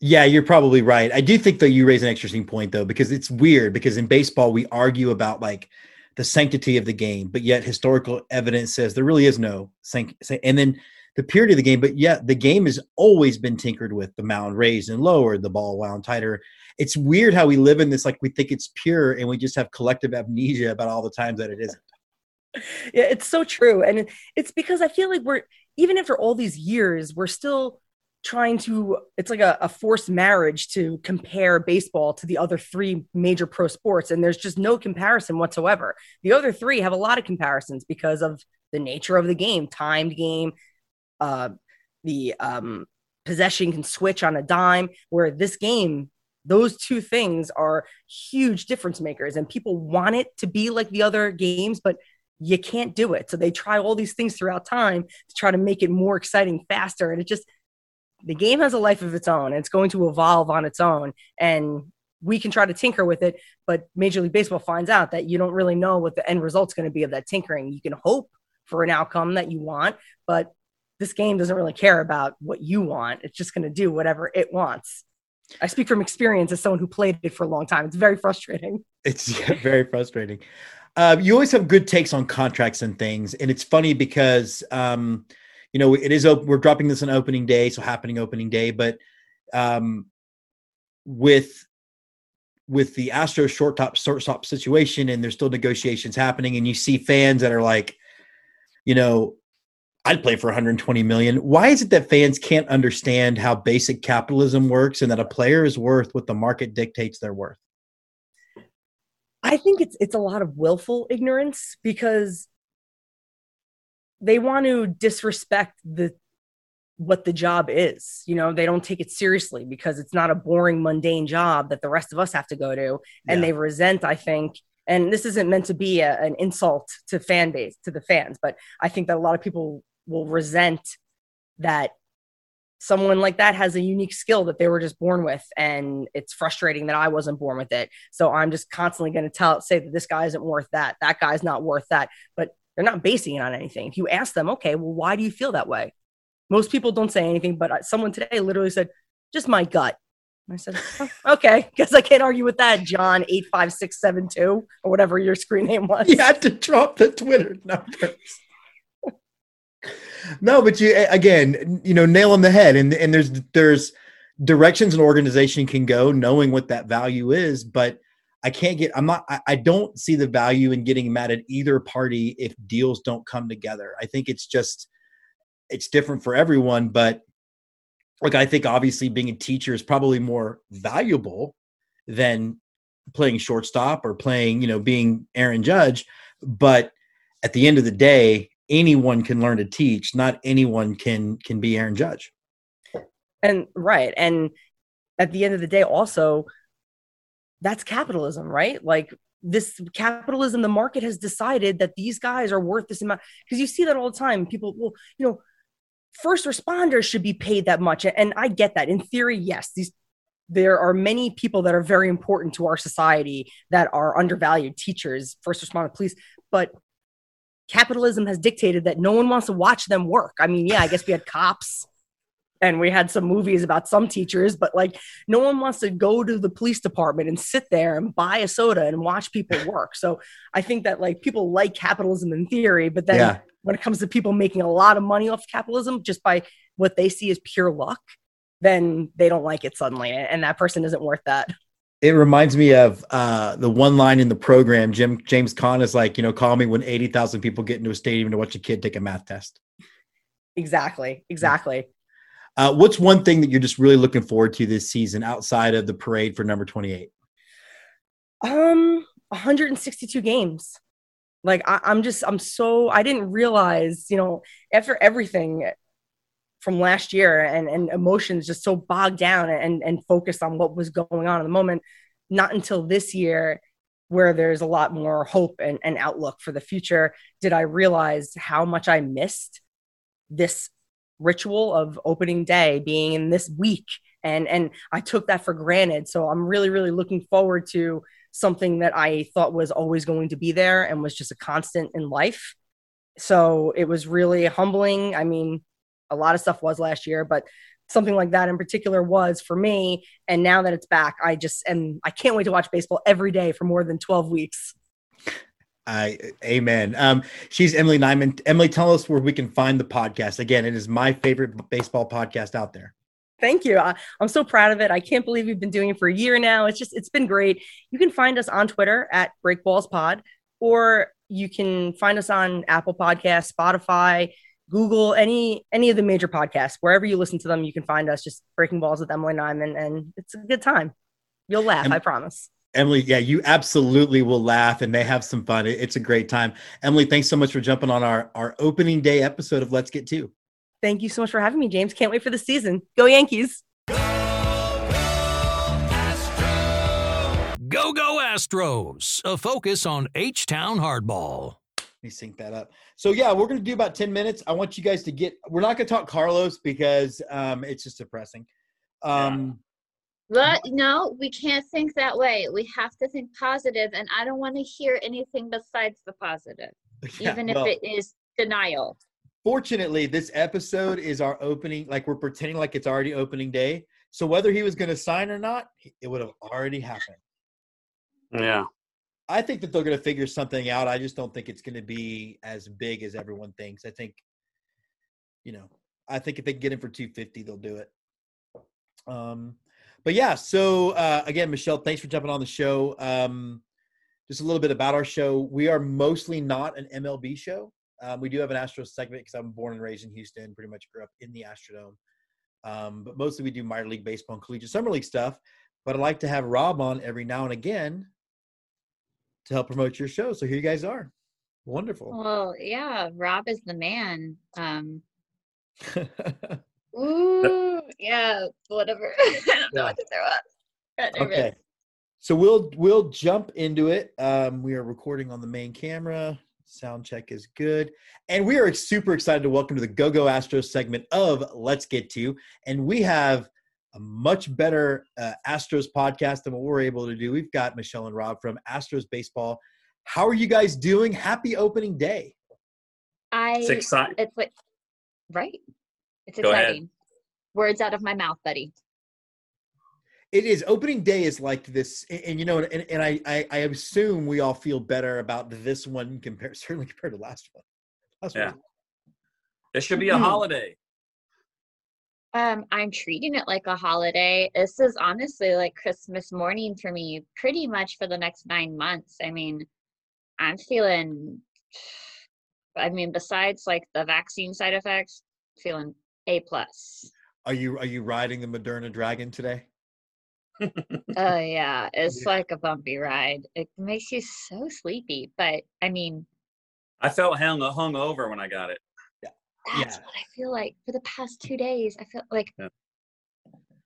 Yeah, you're probably right. I do think that you raise an interesting point though, because it's weird because in baseball we argue about like the sanctity of the game, but yet historical evidence says there really is no sanct. And then the purity of the game, but yet the game has always been tinkered with, the mound raised and lowered, the ball wound tighter. It's weird how we live in this like we think it's pure, and we just have collective amnesia about all the times that it isn't. Yeah, it's so true, and it's because I feel like we're even after all these years, we're still trying to it's like a, a, forced marriage to compare baseball to the other three major pro sports and there's just no comparison whatsoever. The other three have a lot of comparisons because of the nature of the game timed game uh, the um, possession can switch on a dime where this game those two things are huge difference makers and people want it to be like the other games but you can't do it. So they try all these things throughout time to try to make it more exciting faster and it just the game has a life of its own. It's going to evolve on its own and we can try to tinker with it but major league baseball finds out that you don't really know what the end result's going to be of that tinkering. You can hope for an outcome that you want but this game doesn't really care about what you want. It's just going to do whatever it wants. I speak from experience as someone who played it for a long time. It's very frustrating. It's very frustrating. Uh, you always have good takes on contracts and things and it's funny because um, you know, it is. We're dropping this on opening day, so happening opening day. But um, with with the Astros shortstop shortstop situation, and there's still negotiations happening, and you see fans that are like, you know, I'd play for 120 million. Why is it that fans can't understand how basic capitalism works and that a player is worth what the market dictates they're worth? I think it's it's a lot of willful ignorance because they want to disrespect the what the job is. You know, they don't take it seriously because it's not a boring, mundane job that the rest of us have to go to. And yeah. they resent, I think, and this isn't meant to be a, an insult to fan base, to the fans, but I think that a lot of people will resent that someone like that has a unique skill that they were just born with and it's frustrating that i wasn't born with it so i'm just constantly going to tell say that this guy isn't worth that that guy's not worth that but they're not basing it on anything if you ask them okay well why do you feel that way most people don't say anything but someone today literally said just my gut and i said oh, okay guess i can't argue with that john 85672 or whatever your screen name was You had to drop the Twitter numbers. no, but you again, you know, nail on the head, and and there's there's directions an organization can go, knowing what that value is, but. I can't get. I'm not. I, I don't see the value in getting mad at either party if deals don't come together. I think it's just, it's different for everyone. But like, I think obviously being a teacher is probably more valuable than playing shortstop or playing, you know, being Aaron Judge. But at the end of the day, anyone can learn to teach. Not anyone can can be Aaron Judge. And right. And at the end of the day, also, that's capitalism, right? Like this capitalism, the market has decided that these guys are worth this amount. Because you see that all the time. People, well, you know, first responders should be paid that much. And I get that. In theory, yes, these there are many people that are very important to our society that are undervalued teachers first responder police but capitalism has dictated that no one wants to watch them work i mean yeah i guess we had cops and we had some movies about some teachers but like no one wants to go to the police department and sit there and buy a soda and watch people work so i think that like people like capitalism in theory but then Yeah. when it comes to people making a lot of money off capitalism just by what they see as pure luck then they don't like it suddenly and that person isn't worth that It reminds me of uh, the one line in the program. Jim James Caan is like, you know, call me when eighty thousand people get into a stadium to watch a kid take a math test. exactly exactly Uh, what's one thing that you're just really looking forward to this season outside of the parade for number twenty eight? um 162 games like I, i'm just i'm so i didn't realize you know after everything from last year and and emotions just so bogged down and and focused on what was going on in the moment not until this year where there's a lot more hope and, and outlook for the future did i realize how much i missed this ritual of opening day being in this week. And and i took that for granted. So i'm really really looking forward to something that i thought was always going to be there and was just a constant in life. So it was really humbling. I mean a lot of stuff was last year but something like that in particular was for me. And now that it's back i just and i can't wait to watch baseball every day for more than 12 weeks I amen. Um, she's Emily Nyman. Emily, tell us where we can find the podcast. Again, it is my favorite baseball podcast out there. Thank you. I, I'm so proud of it. I can't believe we've been doing it for a year now. It's just, it's been great. You can find us on Twitter at Breakballs Pod, or you can find us on Apple Podcasts, Spotify, Google, any any of the major podcasts. Wherever you listen to them, you can find us. Just Breaking Balls with Emily Nyman, and it's a good time. You'll laugh, I promise. Emily, yeah, you absolutely will laugh and they have some fun. It's a great time. Emily, thanks so much for jumping on our, our opening day episode of Let's Get Two. Thank you so much for having me, James. Can't wait for the season. Go Yankees. Go Go Astros, a focus on H Town hardball. Let me sync that up. So yeah, we're gonna do about 10 minutes. I want you guys to get we're not gonna talk Carlos because um it's just depressing. Um But no, we can't think that way. We have to think positive, and I don't want to hear anything besides the positive, yeah, even if it is denial. fortunately this episode is our opening, like we're pretending like it's already opening day. So whether he was gonna sign or not, it would have already happened. Yeah. I think that they're going to figure something out. I just don't think it's going to be as big as everyone thinks. I think, you know, I think if they can get him for 250, they'll do it. Um, but yeah, so uh, again, Michelle, thanks for jumping on the show. Um, just a little bit about our show. We are mostly not an MLB show. Um, we do have an Astros segment because I'm born and raised in Houston, pretty much grew up in the Astrodome. Um, but mostly we do minor league baseball and collegiate summer league stuff. But I like to have Rob on every now and again to help promote your show. So here you guys are. Wonderful. Well, yeah, Rob is the man. Um, ooh, yeah, whatever. I don't know what to throw up. Got nervous. okay. So we'll we'll jump into it. Um, we are recording on the main camera. Sound check is good. And we are super excited to welcome to the Go Go Astros segment of Let's Get Two. And we have a much better uh, Astros podcast than what we're able to do. We've got Michelle and Rob from Astros Baseball. How are you guys doing? Happy opening day. I It's exciting. It's like right. It's Go ahead. exciting. Words out of my mouth, buddy. It is opening day is like this, and, and, you know, and, and I, I I assume we all feel better about this one compared certainly compared to last one. Last Yeah. one. It should be a Hmm. holiday. Um, I'm treating it like a holiday. This is honestly like Christmas morning for me, pretty much for the next nine months. I mean, I'm feeling. I mean, besides like the vaccine side effects, feeling a plus. Are you are you riding the Moderna Dragon today? Oh yeah, it's like a bumpy ride. It makes you so sleepy, but I mean, I felt hung hung over when I got it. Yeah. That's what I feel like for the past two days. I feel like, Yeah.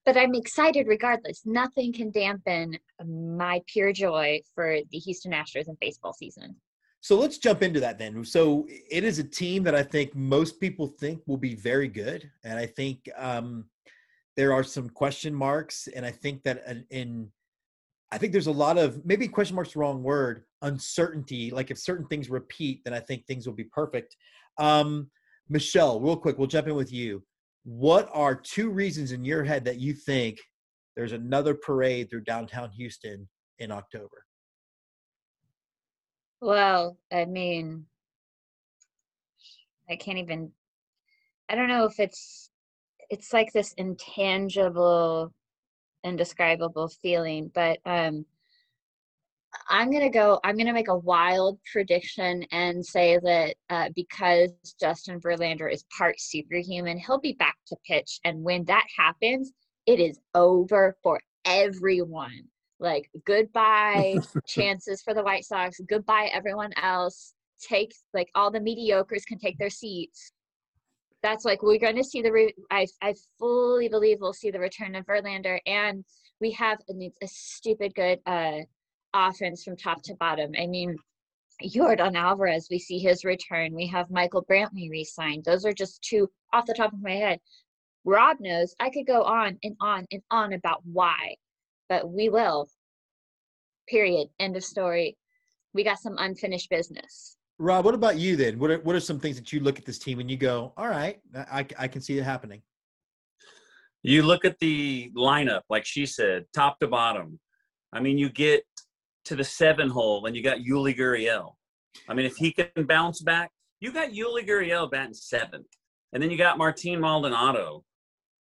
but I'm excited regardless. Nothing can dampen my pure joy for the Houston Astros and baseball season. So let's jump into that then. So it is a team that I think most people think will be very good, and I think um, there are some question marks, and I think that in, I think there's a lot of maybe question marks wrong word uncertainty. Like if certain things repeat, then I think things will be perfect. Um, Michelle, real quick, we'll jump in with you. What are two reasons in your head that you think there's another parade through downtown Houston in October? Well, I mean, I can't even. I don't know if it's it's like this intangible, indescribable feeling, but um, I'm gonna go. I'm gonna make a wild prediction and say that uh, because Justin Verlander is part superhuman, he'll be back to pitch, and when that happens, it is over for everyone. Like goodbye chances for the White Sox. Goodbye everyone else. Take like all the mediocres can take their seats. That's like we're going to see the. Re- I I fully believe we'll see the return of Verlander, and we have a, a stupid good uh, offense from top to bottom. I mean, Yordan Alvarez, we see his return. We have Michael Brantley re-signed. Those are just two off the top of my head. Rob knows I could go on and on and on about why, but we will. Period. End of story. We got some unfinished business. Rob, what about you then? What are, what are some things that you look at this team and you go, all right, I, I can see it happening? You look at the lineup, like she said, top to bottom. I mean, you get to the seven hole and you got Yuli Gurriel. I mean, if he can bounce back, you got Yuli Gurriel batting seventh. And then you got Martin Maldonado,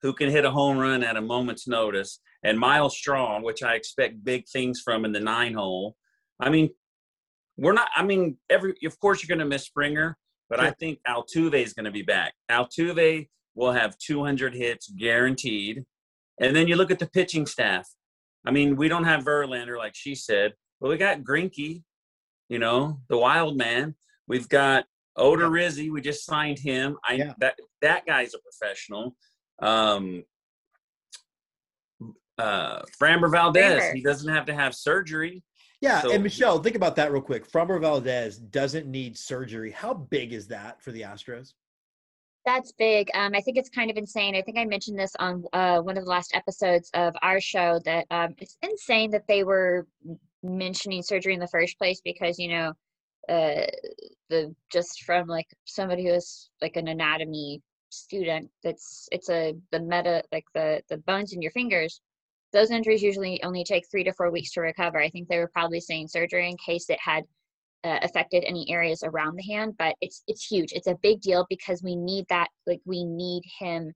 who can hit a home run at a moment's notice, and Myles Straw, which I expect big things from in the nine hole. I mean, we're not, I mean, every, of course, you're going to miss Springer, but I Sure. think Altuve is going to be back. Altuve will have 200 hits guaranteed. And then you look at the pitching staff. I mean, we don't have Verlander, like she said, but we got Greinke, you know, the wild man. We've got Odorizzi. We just signed him. I Yeah. that that guy's a professional. Um, uh, Framber Valdez. Framber. He doesn't have to have surgery. Yeah, So- and Michelle, think about that real quick. Framber Valdez doesn't need surgery. How big is that for the Astros? That's big. Um, I think it's kind of insane. I think I mentioned this on uh, one of the last episodes of our show that um, it's insane that they were mentioning surgery in the first place because you know uh, the just from like somebody who is like an anatomy student that's it's a the meta like the the bones in your fingers those injuries usually only take three to four weeks to recover. I think they were probably saying surgery in case it had uh, affected any areas around the hand but it's it's huge. It's a big deal because we need that like we need him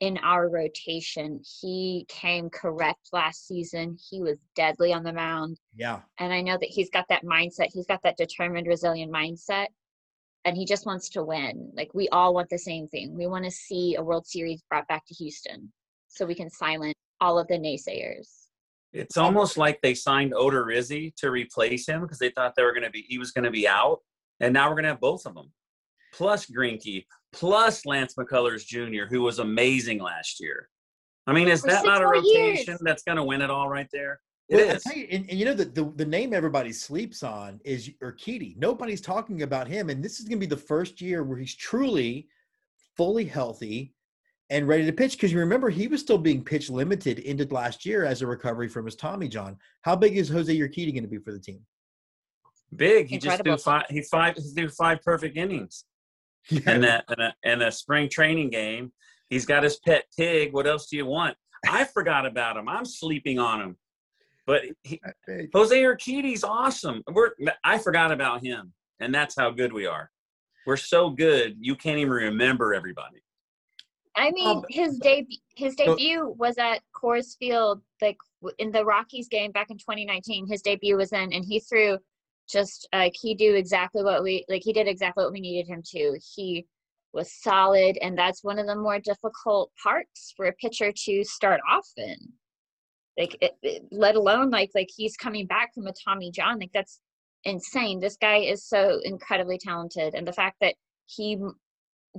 in our rotation. He came correct last season. He was deadly on the mound. Yeah. and i know that he's got that mindset. He's got that determined resilient mindset and he just wants to win. Like we all want the same thing. We want to see a world series brought back to houston so we can silence all of the naysayers It's almost like they signed Odorizzi to replace him because they thought they were going to be he was going to be out, and now we're going to have both of them, plus Greinke, plus Lance McCullers Jr., who was amazing last year. I mean, is For that not a more years. rotation that's going to win it all right there? It Well, I is. tell you, and, and you know the, the the name everybody sleeps on is Urquidy. Nobody's talking about him, and this is going to be the first year where he's truly fully healthy and ready to pitch. Because you remember he was still being pitch limited into last year as a recovery from his Tommy John. How big is Jose Urquidy going to be for the team? Big. He just Incredible. threw five. He five. He threw five perfect innings. And that in a, in a spring training game, he's got his pet pig. What else do you want? I forgot about him. I'm sleeping on him. But he, Jose Urquidy's awesome. We're I forgot about him, and that's how good we are. We're so good, you can't even remember everybody. I mean, Um, his debut his debut was at Coors Field, like in the Rockies game back in 2019. His debut was in, and he threw just like he do exactly what we like. He did exactly what we needed him to. He was solid, and that's one of the more difficult parts for a pitcher to start off in. Like, it, it- let alone like like he's coming back from a Tommy John. Like that's insane. This guy is so incredibly talented, and the fact that he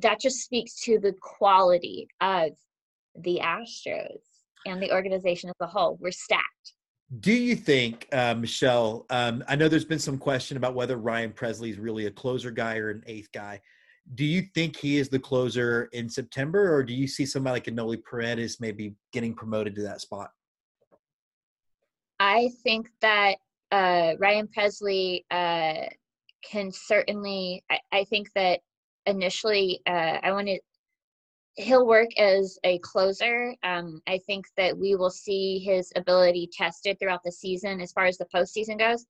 that just speaks to the quality of the Astros and the organization as a whole. We're stacked. Do you think, uh, Michelle? Um, I know there's been some question about whether Ryan Pressly is really a closer guy or an eighth guy. Do you think he is the closer in September, or do you see somebody like Enoli Paredes maybe getting promoted to that spot? I think that uh, Ryan Pressly uh, can certainly. I, I think that initially, uh, I wanted he'll work as a closer. Um, I think that we will see his ability tested throughout the season as far as the postseason goes.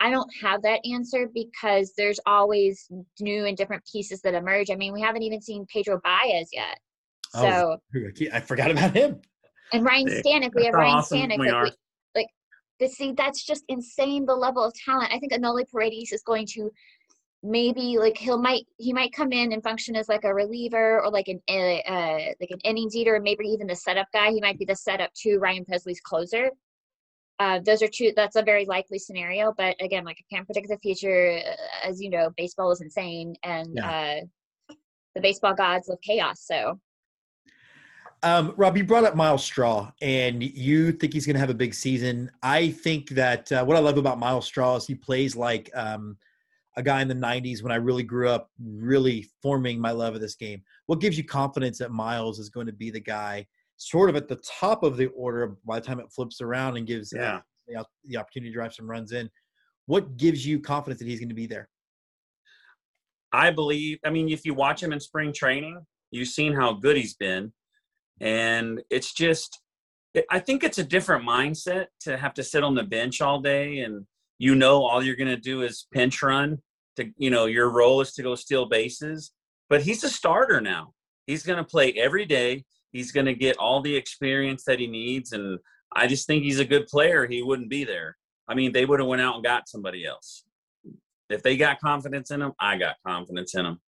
I don't have that answer because there's always new and different pieces that emerge. I mean, we haven't even seen Pedro Baez yet. So, Oh, I forgot about him. and Ryan Yeah, Stanek, we have Ryan awesome Stanek. we Like, are. we, like the, see, that's just insane. The level of talent. I think Enoli Paredes is going to maybe like he'll might he might come in and function as like a reliever or like an uh, uh like an innings eater, or maybe even the setup guy. He might be the setup to Ryan Pressly's closer. Uh, those are two. That's a very likely scenario, but again, like I can't predict the future. Uh, As you know, baseball is insane, and uh, the baseball gods love chaos. So Um, Rob, you brought up Myles Straw, and you think he's going to have a big season. I think that uh, what I love about Myles Straw is he plays like um, a guy in the '90s when I really grew up, really forming my love of this game. What gives you confidence that Myles is going to be the guy, sort of at the top of the order by the time it flips around and gives uh, Yeah. the, the opportunity to drive some runs in? What gives you confidence that he's going to be there? I believe. I mean, if you watch him in spring training, you've seen how good he's been, and it's just, I think it's a different mindset to have to sit on the bench all day, and you know all you're going to do is pinch run. To you know, your role is to go steal bases, but he's a starter now. He's going to play every day. He's going to get all the experience that he needs, and I just think he's a good player. He wouldn't be there. I mean, they would have went out and got somebody else. If they got confidence in him, I got confidence in him.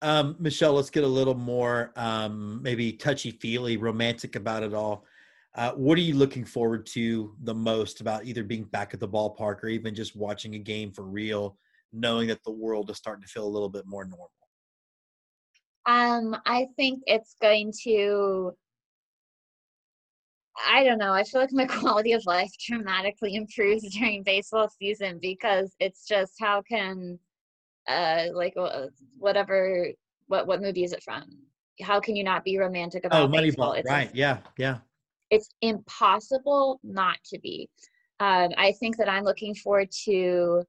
Um, Michelle, let's get a little more um, maybe touchy feely, romantic about it all. Uh, what are you looking forward to the most about either being back at the ballpark or even just watching a game for real, knowing that the world is starting to feel a little bit more normal? Um, I think it's going to. I don't know. I feel like my quality of life dramatically improves during baseball season because it's just how can, uh, like whatever, what what movie is it from? How can you not be romantic about Oh, baseball? Moneyball, right? Yeah, yeah. It's impossible not to be. Um, I think that I'm looking forward to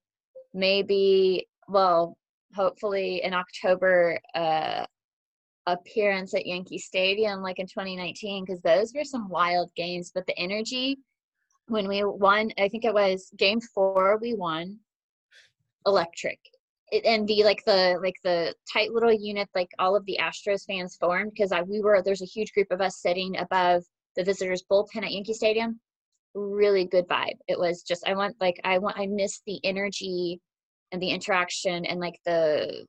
maybe, well, hopefully in October, uh, appearance at Yankee Stadium like in 2019 because those were some wild games. But the energy when we won, I think it was Game Four, we won, electric. It, and the like the like the tight little unit like all of the Astros fans formed because I we were there's a huge group of us sitting above the visitors bullpen at Yankee Stadium. Really good vibe. It was just I want like I want I miss the energy and the interaction and like the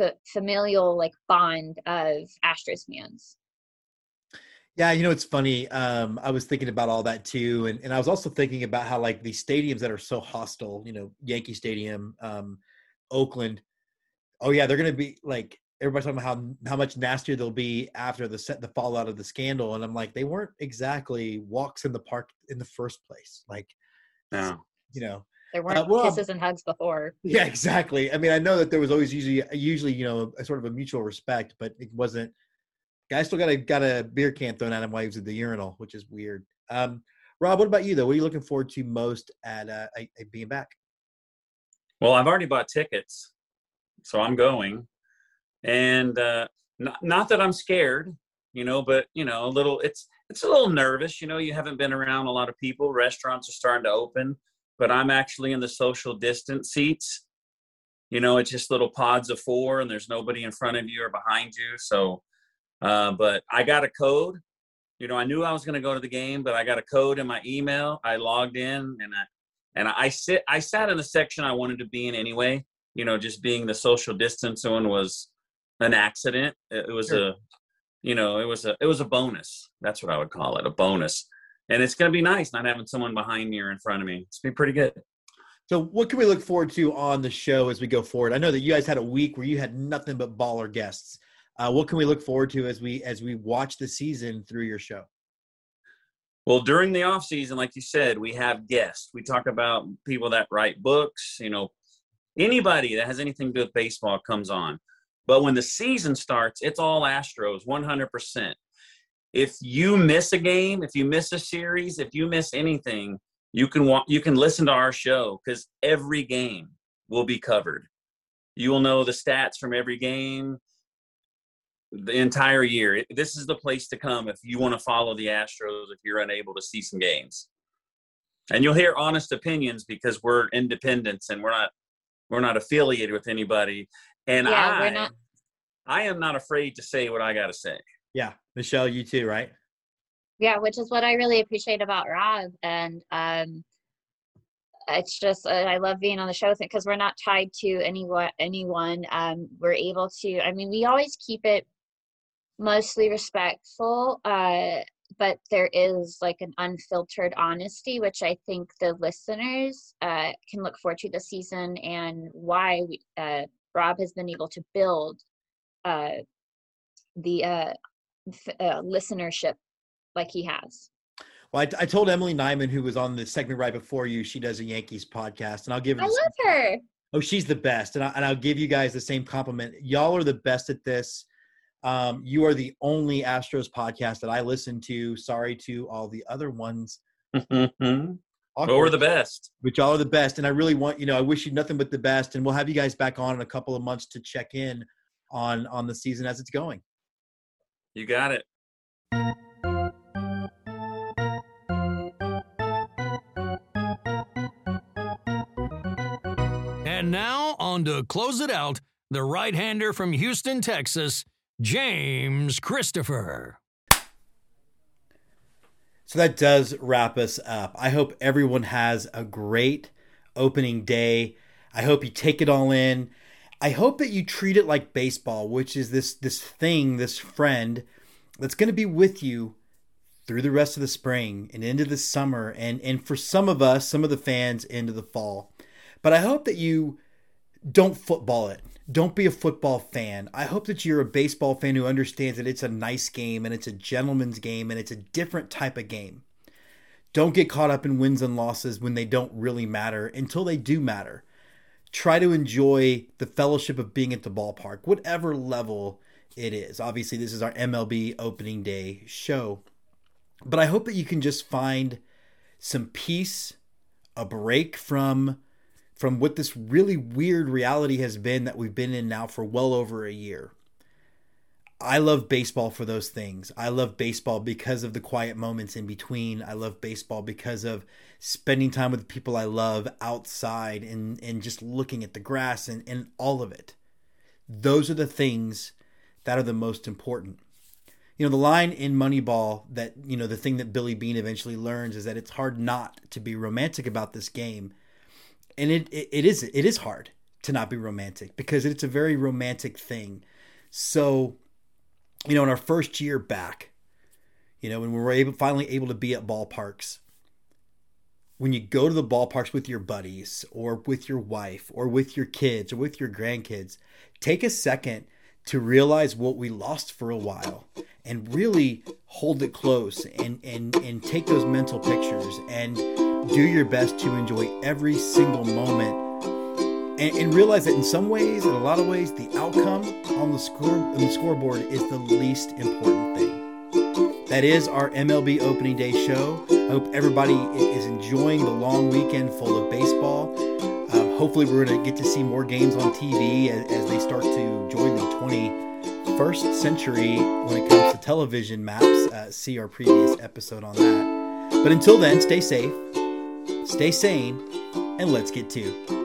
f- familial like bond of Astros fans. Yeah, you know it's funny. Um, I was thinking about all that too, and, and I was also thinking about how like these stadiums that are so hostile, you know, Yankee Stadium, um, Oakland. Oh yeah, they're gonna be like everybody's talking about how how much nastier they'll be after the set the fallout of the scandal, and I'm like, they weren't exactly walks in the park in the first place. Like, No. you know, There weren't Uh, well, kisses and hugs before. yeah, exactly. I mean, I know that there was always usually usually you know a sort of a mutual respect, but it wasn't. Guy still got a got a beer can thrown at him while he was at the urinal, which is weird. Um, Rob, what about you though? What are you looking forward to most at uh, at- at being back? Well, I've already bought tickets, so I'm going. And uh, not not that I'm scared, you know, but you know, a little. It's it's a little nervous, you know. You haven't been around a lot of people. Restaurants are starting to open, but I'm actually in the social distance seats. You know, it's just little pods of four, and there's nobody in front of you or behind you. So, uh, but I got a code. You know, I knew I was going to go to the game, but I got a code in my email. I logged in, and I and I sit I sat in the section I wanted to be in anyway. You know, just being the social distance one was an accident. It, was a you know, it was a it was a bonus. That's what I would call it, a bonus. And it's gonna be nice not having someone behind me or in front of me. It's be pretty good. So, what can we look forward to on the show as we go forward? I know that you guys had a week where you had nothing but baller guests. Uh, what can we look forward to as we as we watch the season through your show? Well, during the off season, like you said, we have guests. We talk about people that write books, you know, anybody that has anything to do with baseball comes on. But when the season starts, it's all Astros, 100%. If you miss a game, if you miss a series, if you miss anything, you can wa- you can listen to our show because every game will be covered. You will know the stats from every game the entire year. This is the place to come if you want to follow the Astros if you're unable to see some games. And you'll hear honest opinions because we're independents and we're not we're not affiliated with anybody. And Yeah, I we're not- I am not afraid to say what I got to say. Yeah, Michelle, you too, right? Yeah, which is what I really appreciate about Rob. And um, it's just uh, I love being on the show because we're not tied to anyone. Anyone. Um, we're able to. I mean, we always keep it mostly respectful, uh, but there is like an unfiltered honesty, which I think the listeners uh, can look forward to this season, and why we, uh, Rob has been able to build uh, the uh, f- uh, listenership like he has. Well, I, I told Emily Nyman, who was on the segment right before you, she does a Yankees podcast, and I'll give. I love her. Oh, she's the best, and, I, and I'll give you guys the same compliment. Y'all are the best at this. Um, you are the only Astros podcast that I listen to. Sorry to all the other ones. But we're the best. But y'all are the best, and I really want you know. I wish you nothing but the best, and we'll have you guys back on in a couple of months to check in on on the season as it's going. You got it. And now, on to close it out, the right hander from Houston, Texas, James Christopher. So that does wrap us up. I hope everyone has a great opening day. I hope you take it all in. I hope that you treat it like baseball, which is this this thing, this friend that's going to be with you through the rest of the spring and into the summer and and for some of us, some of the fans into the fall. But I hope that you don't football it. Don't be a football fan. I hope that you're a baseball fan who understands that it's a nice game and it's a gentleman's game and it's a different type of game. Don't get caught up in wins and losses when they don't really matter until they do matter. Try to enjoy the fellowship of being at the ballpark, whatever level it is. Obviously, this is our MLB opening day show. But I hope that you can just find some peace, a break from from what this really weird reality has been that we've been in now for well over a year. I love baseball for those things. I love baseball because of the quiet moments in between. I love baseball because of spending time with people I love outside and, and just looking at the grass and, and all of it. Those are the things that are the most important. You know, the line in Moneyball that, you know, the thing that Billy Beane eventually learns is that it's hard not to be romantic about this game and it, it, it is it is hard to not be romantic because it's a very romantic thing. So, you know, in our first year back, you know, when we were able finally able to be at ballparks, when you go to the ballparks with your buddies or with your wife or with your kids or with your grandkids, take a second to realize what we lost for a while and really hold it close and, and, and take those mental pictures and do your best to enjoy every single moment and, and realize that in some ways, in a lot of ways, the outcome on the score on the scoreboard is the least important thing. That is our MLB opening day show. I hope everybody is enjoying the long weekend full of baseball. Um, hopefully, we're going to get to see more games on TV as, as they start to join the 21st century when it comes to television maps. Uh, see our previous episode on that. But until then, stay safe, stay sane, and Let's Get Two.